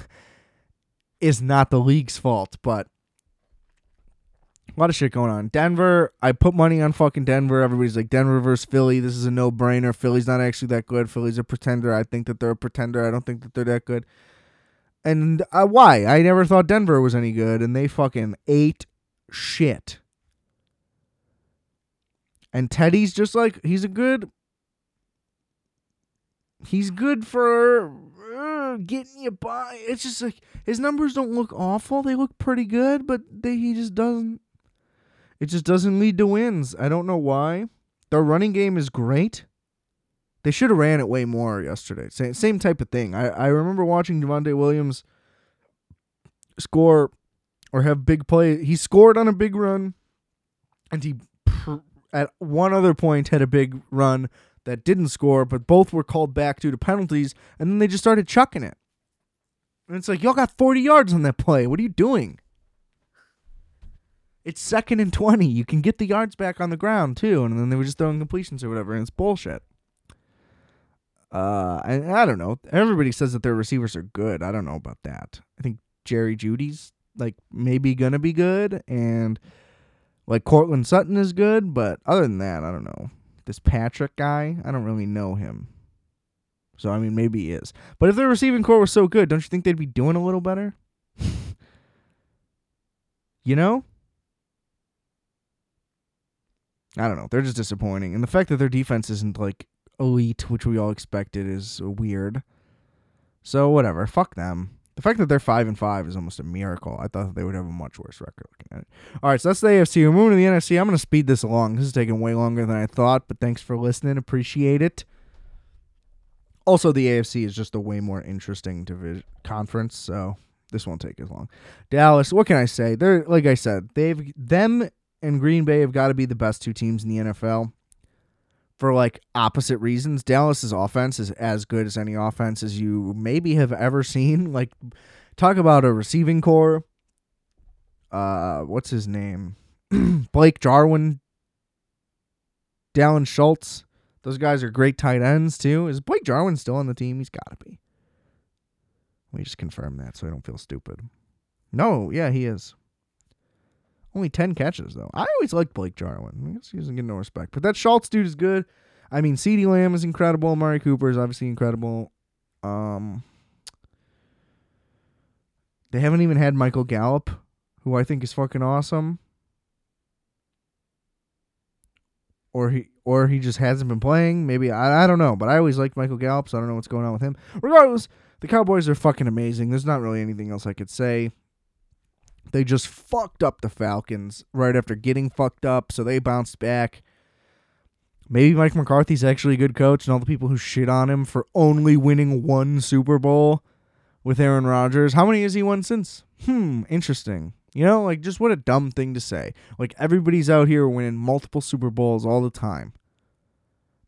A: is not the league's fault, but a lot of shit going on. Denver, I put money on fucking Denver. Everybody's like Denver versus Philly. This is a no brainer. Philly's not actually that good. Philly's a pretender. I think that they're a pretender. I don't think that they're that good. And uh, why? I never thought Denver was any good, and they fucking ate shit. And Teddy's just like he's a good. He's good for uh, getting you by. It's just like his numbers don't look awful. They look pretty good, but they, he just doesn't it just doesn't lead to wins. I don't know why. Their running game is great. They should have ran it way more yesterday. Same, same type of thing. I, I remember watching Javonte Williams score or have big play. He scored on a big run, and he at one other point had a big run that didn't score, but both were called back due to penalties, and then they just started chucking it. And it's like, y'all got 40 yards on that play. What are you doing? It's second and 20. You can get the yards back on the ground, too. And then they were just throwing completions or whatever. And it's bullshit. Uh, I, I don't know. Everybody says that their receivers are good. I don't know about that. I think Jerry Jeudy's, like maybe gonna be good, and like Courtland Sutton is good, but other than that, I don't know. This Patrick guy, I don't really know him. So I mean, maybe he is. But if their receiving core was so good, don't you think they'd be doing a little better? you know? I don't know. They're just disappointing. And the fact that their defense isn't like elite, which we all expected, is weird. So whatever, fuck them. The fact that they're five and five is almost a miracle. I thought they would have a much worse record looking at it. All right, so that's the AFC. We're moving to the NFC. I'm going to speed this along. This is taking way longer than I thought, but thanks for listening. Appreciate it. Also, the AFC is just a way more interesting division conference, so this won't take as long. Dallas, what can I say? They're like I said, they've them and Green Bay have got to be the best two teams in the NFL for like opposite reasons. Dallas's offense is as good as any offense as you maybe have ever seen. Like talk about a receiving core. Uh what's his name? Blake Jarwin, Dalton Schultz. Those guys are great tight ends too. Is Blake Jarwin still on the team? He's got to be. Let me just confirm that so I don't feel stupid. No, yeah, he is. Only 10 catches, though. I always liked Blake Jarwin. I guess he doesn't get no respect. But that Schultz dude is good. I mean, CeeDee Lamb is incredible. Amari Cooper is obviously incredible. Um, they haven't even had Michael Gallup, who I think is fucking awesome. Or he or he just hasn't been playing. Maybe I, I don't know. But I always liked Michael Gallup, so I don't know what's going on with him. Regardless, the Cowboys are fucking amazing. There's not really anything else I could say. They just fucked up the Falcons right after getting fucked up, so they bounced back. Maybe Mike McCarthy's actually a good coach, and all the people who shit on him for only winning one Super Bowl with Aaron Rodgers. How many has he won since? Hmm, interesting. You know, like just what a dumb thing to say. Like everybody's out here winning multiple Super Bowls all the time.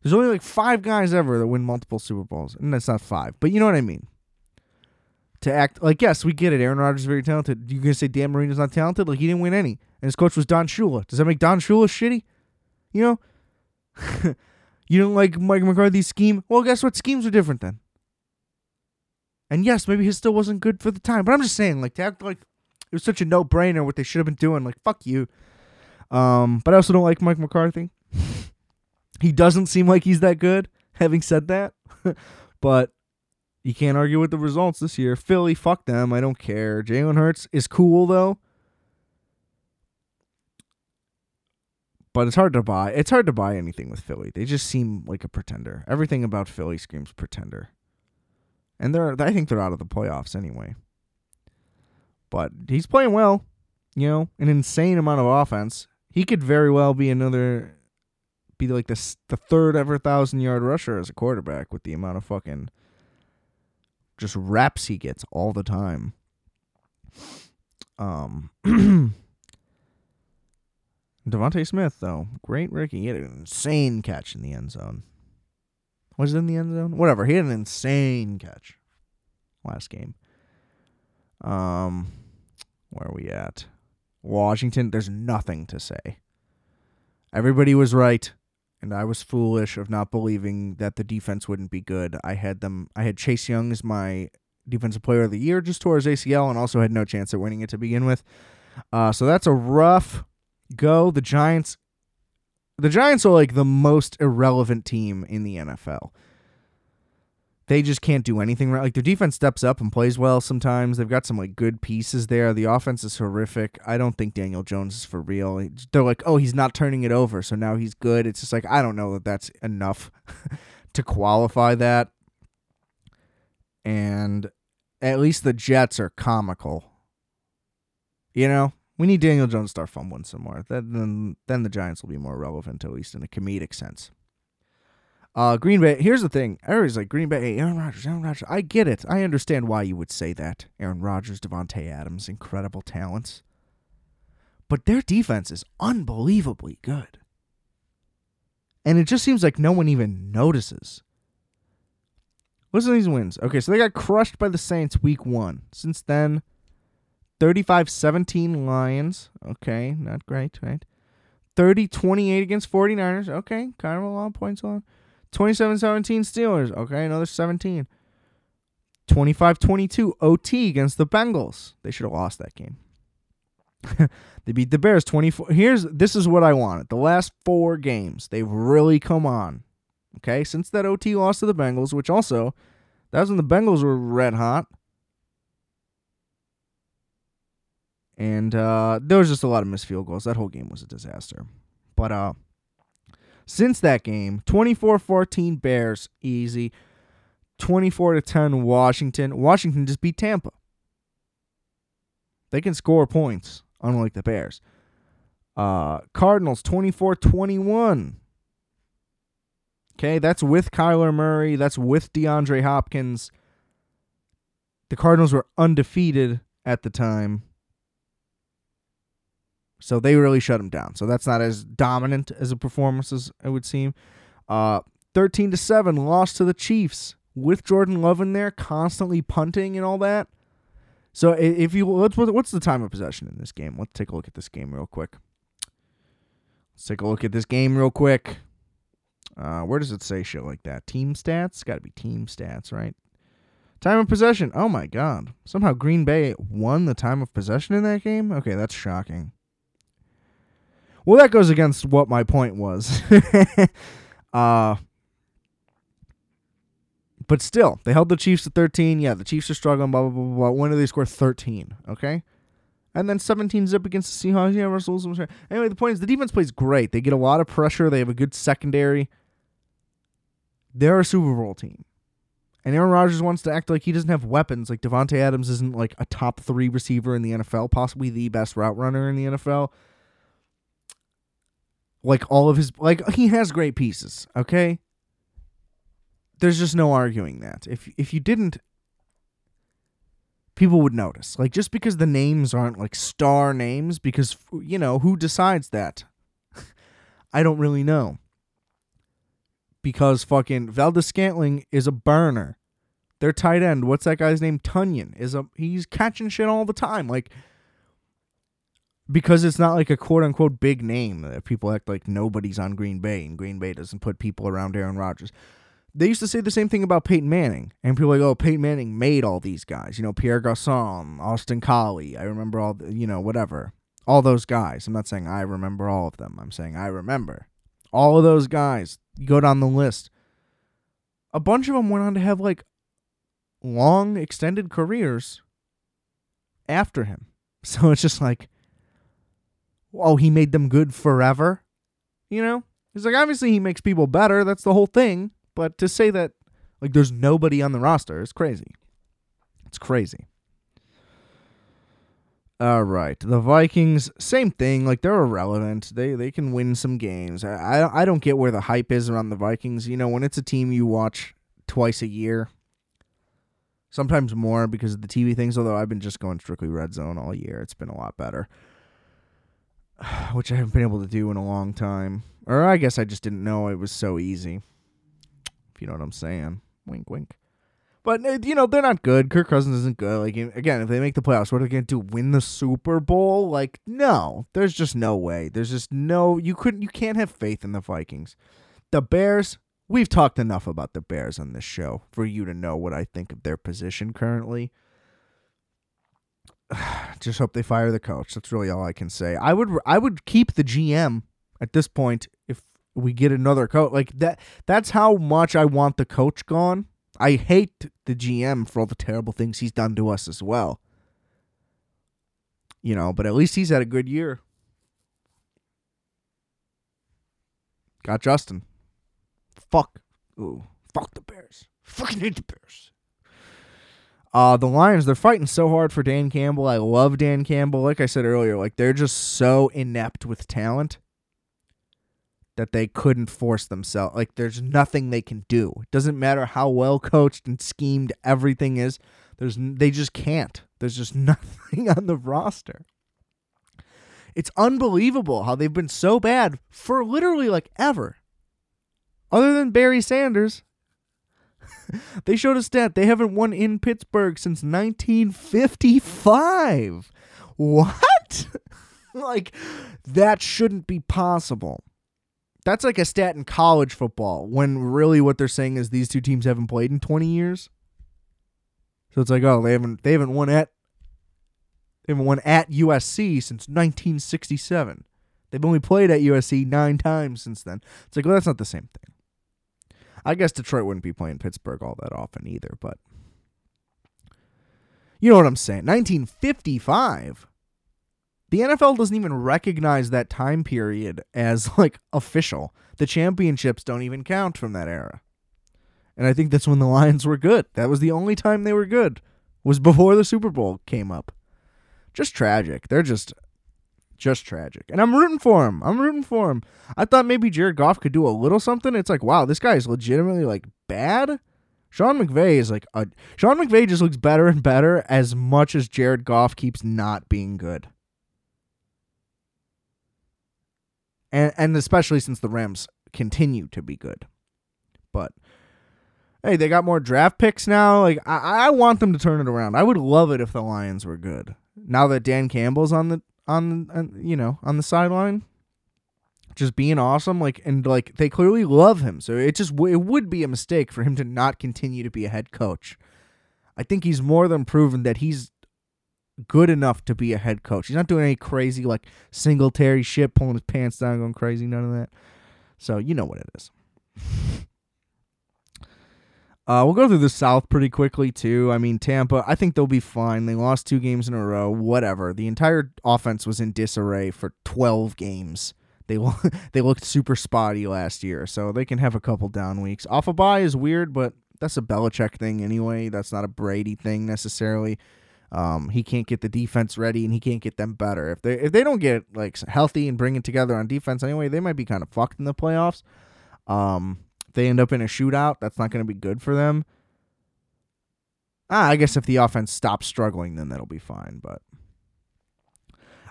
A: There's only like five guys ever that win multiple Super Bowls, and that's not five, but you know what I mean. To act like yes, we get it. Aaron Rodgers is very talented. You gonna say Dan Marino's not talented? Like he didn't win any, and his coach was Don Shula. Does that make Don Shula shitty? You know, you don't like Mike McCarthy's scheme. Well, guess what? Schemes are different then. And yes, maybe his still wasn't good for the time, but I'm just saying, like to act like it was such a no brainer what they should have been doing. Like fuck you. Um, but I also don't like Mike McCarthy. he doesn't seem like he's that good. Having said that, but you can't argue with the results this year. Philly, fuck them. I don't care. Jalen Hurts is cool though. But it's hard to buy. It's hard to buy anything with Philly. They just seem like a pretender. Everything about Philly screams pretender. And they're I think they're out of the playoffs anyway. But he's playing well. You know, an insane amount of offense. He could very well be another be like the the third ever thousand yard rusher as a quarterback with the amount of fucking just raps he gets all the time. Um, DeVonta Smith though, great rookie. He had an insane catch in the end zone. Was it in the end zone? Whatever. He had an insane catch last game. Um, where are we at? Washington. There's nothing to say. Everybody was right and I was foolish of not believing that the defense wouldn't be good. I had them. I had Chase Young as my defensive player of the year, just tore his ACL, and also had no chance at winning it to begin with. Uh, so that's a rough go. The Giants. The Giants are like the most irrelevant team in the NFL they just can't do anything right. Like their defense steps up and plays well sometimes. They've got some like good pieces there. The offense is horrific. I don't think Daniel Jones is for real. They're like, oh, he's not turning it over, so now he's good. It's just like I don't know that that's enough to qualify that. And at least the Jets are comical. You know, we need Daniel Jones to start fumbling some more. Then then the Giants will be more relevant, at least in a comedic sense. Uh, Green Bay. Here's the thing. Everybody's like Green Bay. Aaron Rodgers. Aaron Rodgers. I get it. I understand why you would say that. Aaron Rodgers, Davante Adams, incredible talents. But their defense is unbelievably good. And it just seems like no one even notices. Listen to these wins. Okay, so they got crushed by the Saints week one. Since then, 35 17 Lions. Okay, not great, right? 30 28 against 49ers. Okay, kind of a lot of points on. 27 17 Steelers. Okay, another 17. 25 22 OT against the Bengals. They should have lost that game. they beat the Bears 24. Here's this is what I wanted. The last four games, they've really come on. Okay, since that OT loss to the Bengals, which also that was when the Bengals were red hot. And uh, there was just a lot of missed field goals. That whole game was a disaster. But uh, Since that game, 24-14 Bears, easy. 24 to 10 Washington. Washington just beat Tampa. They can score points, unlike the Bears. Uh, Cardinals 24 21. Okay, that's with Kyler Murray. That's with DeAndre Hopkins. The Cardinals were undefeated at the time. So they really shut him down. So that's not as dominant as a performance as it would seem. Uh, 13 to 7 lost to the Chiefs with Jordan Love in there, constantly punting and all that. So if you let's what's the time of possession in this game? Let's take a look at this game real quick. Let's take a look at this game real quick. Uh, where does it say shit like that? Team stats? Got to be team stats, right? Time of possession. Oh my god. Somehow Green Bay won the time of possession in that game? Okay, that's shocking. Well, that goes against what my point was. uh but still, they held the Chiefs to 13. Yeah, the Chiefs are struggling, blah, blah, blah, blah. When do they score 13? Okay? And then 17 zip against the Seahawks. Yeah, Russell Wilson. Anyway, the point is the defense plays great. They get a lot of pressure. They have a good secondary. They're a Super Bowl team. And Aaron Rodgers wants to act like he doesn't have weapons. Like Davante Adams isn't like a top three receiver in the NFL, possibly the best route runner in the NFL. Like all of his, like he has great pieces. Okay, there's just no arguing that. If if you didn't people would notice. Like just because the names aren't like star names because you know, who decides that? I don't really know. Because fucking Valdes-Scantling is a burner. Their tight end, what's that guy's name? Tonyan is a he's catching shit all the time. Like because it's not like a quote unquote big name that people act like nobody's on Green Bay and Green Bay doesn't put people around Aaron Rodgers they used to say the same thing about Peyton Manning, and people like, oh, Peyton Manning made all these guys. You know, Pierre Garcon, Austin Collie. I remember all, the, you know, whatever, all those guys. I'm not saying I remember all of them. I'm saying I remember all of those guys. You go down the list. A bunch of them went on to have like long, extended careers after him. So it's just like, oh, he made them good forever. You know, it's like obviously he makes people better. That's the whole thing. But to say that like there's nobody on the roster is crazy. It's crazy. All right, the Vikings, same thing. Like they're irrelevant. They they can win some games. I, I I don't get where the hype is around the Vikings. You know, when it's a team you watch twice a year, sometimes more because of the TV things. Although I've been just going strictly red zone all year, it's been a lot better, which I haven't been able to do in a long time. Or I guess I just didn't know it was so easy if you know what I'm saying. Wink, wink. But uh, you know they're not good. Kirk Cousins isn't good. Like again, if they make the playoffs, what are they gonna do? Win the Super Bowl? Like no, there's just no way. There's just no. You couldn't. You can't have faith in the Vikings. The Bears. We've talked enough about the Bears on this show for you to know what I think of their position currently. Just hope they fire the coach. That's really all I can say. I would I would keep the GM at this point if we get another coach. Like that that's how much I want the coach gone. I hate the GM for all the terrible things he's done to us as well. You know, but at least he's had a good year. Got Justin. Fuck. Ooh. Fuck the Bears. Fucking hate the Bears. Uh, the Lions, they're fighting so hard for Dan Campbell. I love Dan Campbell. Like I said earlier, like they're just so inept with talent that they couldn't force themselves. Like there's nothing they can do. It doesn't matter how well coached and schemed everything is. There's they just can't. There's just nothing on the roster. It's unbelievable how they've been so bad for literally like ever. Other than Barry Sanders, they showed a stat they haven't won in Pittsburgh since 1955. What? like that shouldn't be possible. That's like a stat in college football when really what they're saying is these two teams haven't played in 20 years. So it's like, oh, they haven't they haven't won at they haven't won at USC since 1967. They've only played at USC nine times since then. It's like, well, that's not the same thing. I guess Detroit wouldn't be playing Pittsburgh all that often either, but you know what I'm saying. 1955. The NFL doesn't even recognize that time period as like official. The championships don't even count from that era. And I think that's when the Lions were good. That was the only time they were good. Was before the Super Bowl came up. Just tragic. They're just just tragic. And I'm rooting for him. I'm rooting for him. I thought maybe Jared Goff could do a little something. It's like, wow, this guy is legitimately like bad. Sean McVay is like a Sean McVay just looks better and better as much as Jared Goff keeps not being good. And and especially since the Rams continue to be good. But hey, they got more draft picks now. Like I, I want them to turn it around. I would love it if the Lions were good. Now that Dan Campbell's on the on, on you know on the sideline, just being awesome. Like and like they clearly love him. So it just it would be a mistake for him to not continue to be a head coach. I think he's more than proven that he's good enough to be a head coach. He's not doing any crazy like Singletary shit, pulling his pants down, going crazy. None of that. So you know what it is. Uh, we'll go through the South pretty quickly too. I mean, Tampa, I think they'll be fine. They lost two games in a row. Whatever. The entire offense was in disarray for 12 games. They they looked super spotty last year, so they can have a couple down weeks. Off a bye is weird, but that's a Belichick thing anyway. That's not a Brady thing necessarily. Um, he can't get the defense ready, and he can't get them better. If they if they don't get like healthy and bring it together on defense anyway, they might be kind of fucked in the playoffs. Um, they end up in a shootout, that's not going to be good for them. Ah, I guess if the offense stops struggling, then that'll be fine. But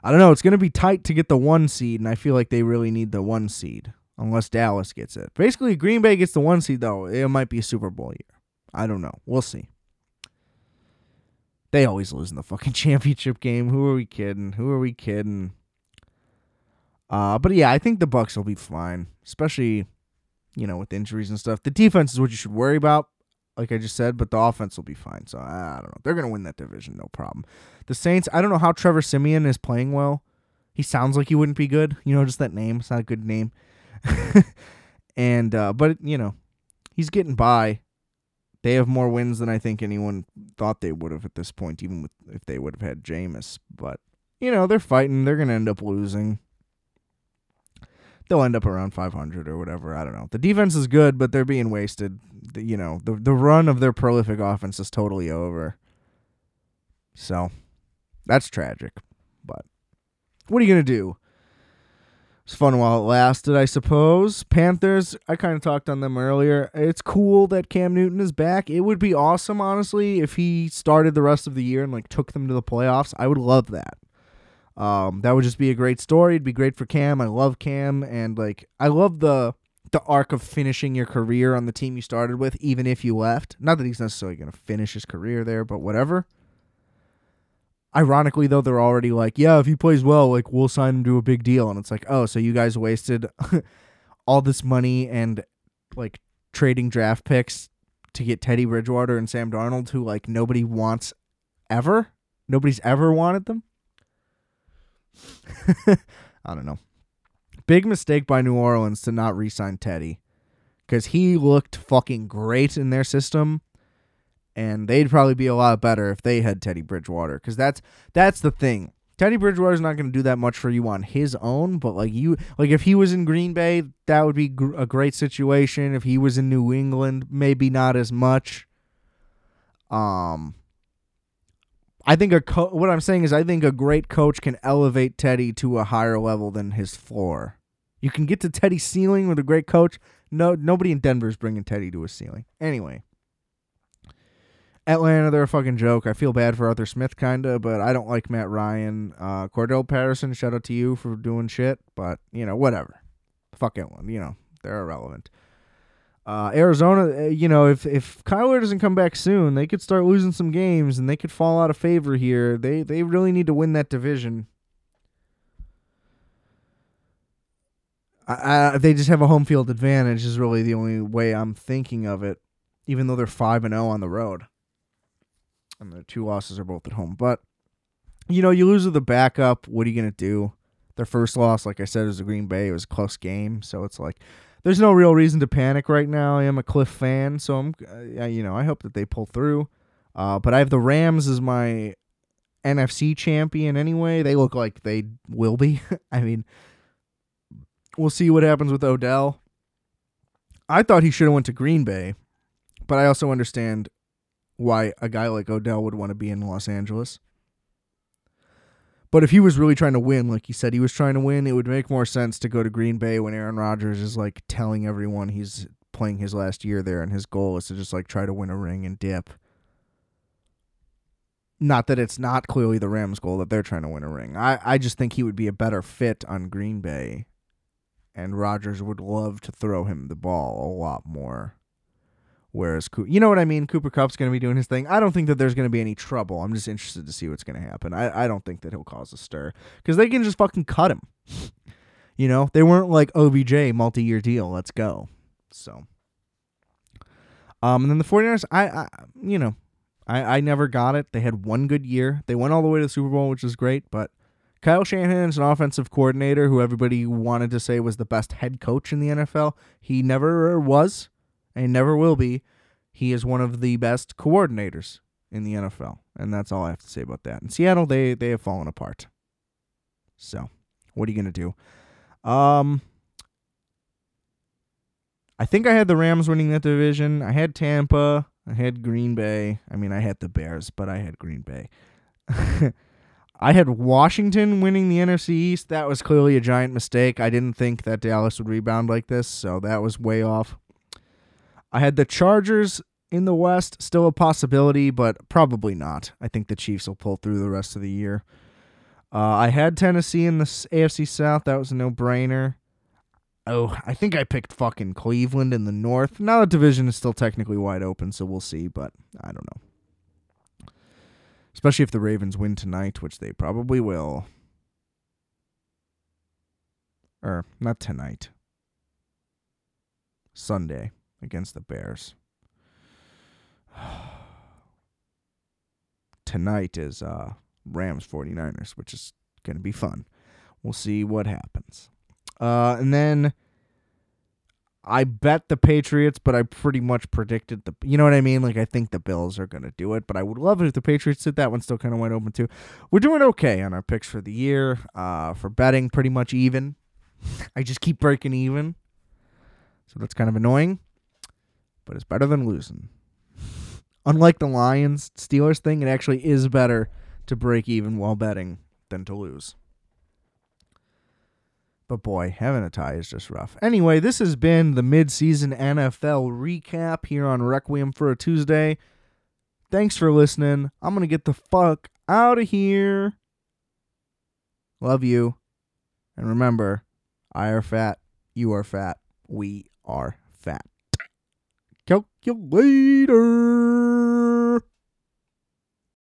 A: I don't know. It's going to be tight to get the one seed, and I feel like they really need the one seed unless Dallas gets it. Basically, Green Bay gets the one seed, though. It might be a Super Bowl year. I don't know. We'll see. They always lose in the fucking championship game. Who are we kidding? Who are we kidding? Uh, but yeah, I think the Bucs will be fine, especially you know, with injuries and stuff. The defense is what you should worry about, like I just said, but the offense will be fine. So I don't know. They're going to win that division, no problem. The Saints, I don't know how Trevor Siemian is playing well. He sounds like he wouldn't be good. You know, just that name. It's not a good name. and, uh, but, you know, he's getting by. They have more wins than I think anyone thought they would have at this point, even with if they would have had Jameis. But, you know, they're fighting. They're going to end up losing they'll end up around 500 or whatever. I don't know. The defense is good, but they're being wasted. The, you know, the the run of their prolific offense is totally over. So, that's tragic. But what are you gonna do? It's fun while it lasted, I suppose. Panthers, I kind of talked on them earlier. It's cool that Cam Newton is back. It would be awesome, honestly, if he started the rest of the year and like took them to the playoffs. I would love that. Um, that would just be a great story. It'd be great for Cam. I love Cam, and like I love the the arc of finishing your career on the team you started with, even if you left. Not that he's necessarily going to finish his career there, but whatever. Ironically, though, they're already like, yeah, if he plays well, like we'll sign him to a big deal, and it's like, oh, so you guys wasted all this money and like trading draft picks to get Teddy Bridgewater and Sam Darnold, who like nobody wants ever. Nobody's ever wanted them. I don't know. Big mistake by New Orleans to not re sign Teddy because he looked fucking great in their system. And they'd probably be a lot better if they had Teddy Bridgewater because that's that's the thing. Teddy Bridgewater's not going to do that much for you on his own, but like you, like if he was in Green Bay, that would be gr- a great situation. If he was in New England, maybe not as much. Um, I think a co- what I'm saying is I think a great coach can elevate Teddy to a higher level than his floor. You can get to Teddy's ceiling with a great coach. No, nobody in Denver is bringing Teddy to a ceiling. Anyway, Atlanta, they're a fucking joke. I feel bad for Arthur Smith, kinda, but I don't like Matt Ryan. Uh, Cordarrelle Patterson, shout out to you for doing shit, but you know, whatever. Fuck it, you know, they're irrelevant. Uh, Arizona, uh, you know, if if Kyler doesn't come back soon, they could start losing some games and they could fall out of favor here. They they really need to win that division. I, I, they just have a home field advantage is really the only way I'm thinking of it, even though they're five and zero oh on the road, and their two losses are both at home. But you know, you lose with the backup. What are you gonna do? Their first loss, like I said, was a Green Bay. It was a close game, so it's like there's no real reason to panic right now. I am a Kliff fan, so I'm, uh, you know, I hope that they pull through. Uh, but I have the Rams as my NFC champion anyway. They look like they will be. I mean, we'll see what happens with Odell. I thought he should have went to Green Bay, but I also understand why a guy like Odell would want to be in Los Angeles. But if he was really trying to win, like he said he was trying to win, it would make more sense to go to Green Bay when Aaron Rodgers is like telling everyone he's playing his last year there and his goal is to just like try to win a ring and dip. Not that it's not clearly the Rams' goal that they're trying to win a ring. I, I just think he would be a better fit on Green Bay. And Rodgers would love to throw him the ball a lot more. Whereas, you know what I mean? Cooper Kupp's going to be doing his thing. I don't think that there's going to be any trouble. I'm just interested to see what's going to happen. I, I don't think that he'll cause a stir because they can just fucking cut him. you know, they weren't like OBJ multi year deal. Let's go. So, um, and then the 49ers, I, I you know, I, I never got it. They had one good year. They went all the way to the Super Bowl, which is great. But Kyle Shanahan is an offensive coordinator who everybody wanted to say was the best head coach in the NFL. He never was and never will be. He is one of the best coordinators in the NFL, and that's all I have to say about that. In Seattle, they they have fallen apart. So, what are you gonna do? Um, I think I had the Rams winning that division. I had Tampa. I had Green Bay. I mean, I had the Bears, but I had Green Bay. I had Washington winning the NFC East. That was clearly a giant mistake. I didn't think that Dallas would rebound like this, so that was way off. I had the Chargers in the West, still a possibility, but probably not. I think the Chiefs will pull through the rest of the year. Uh, I had Tennessee in the AFC South. That was a no brainer. Oh, I think I picked fucking Cleveland in the North. Now the division is still technically wide open, so we'll see, but I don't know. Especially if the Ravens win tonight, which they probably will. Or, not tonight. Sunday against the Bears. Tonight is uh, Rams 49ers, which is going to be fun. We'll see what happens. Uh, and then I bet the Patriots, but I pretty much predicted the. You know what I mean? Like I think the Bills are gonna do it, but I would love it if the Patriots did. That one still kind of went open too. We're doing okay on our picks for the year. Uh, for betting, pretty much even. I just keep breaking even, so that's kind of annoying but it's better than losing. Unlike the Lions Steelers thing, it actually is better to break even while betting than to lose. But boy, having a tie is just rough. Anyway, this has been the mid-season NFL recap here on Requiem for a Tuesday. Thanks for listening. I'm going to get the fuck out of here. Love you. And remember, I are fat, you are fat, we are fat calculator.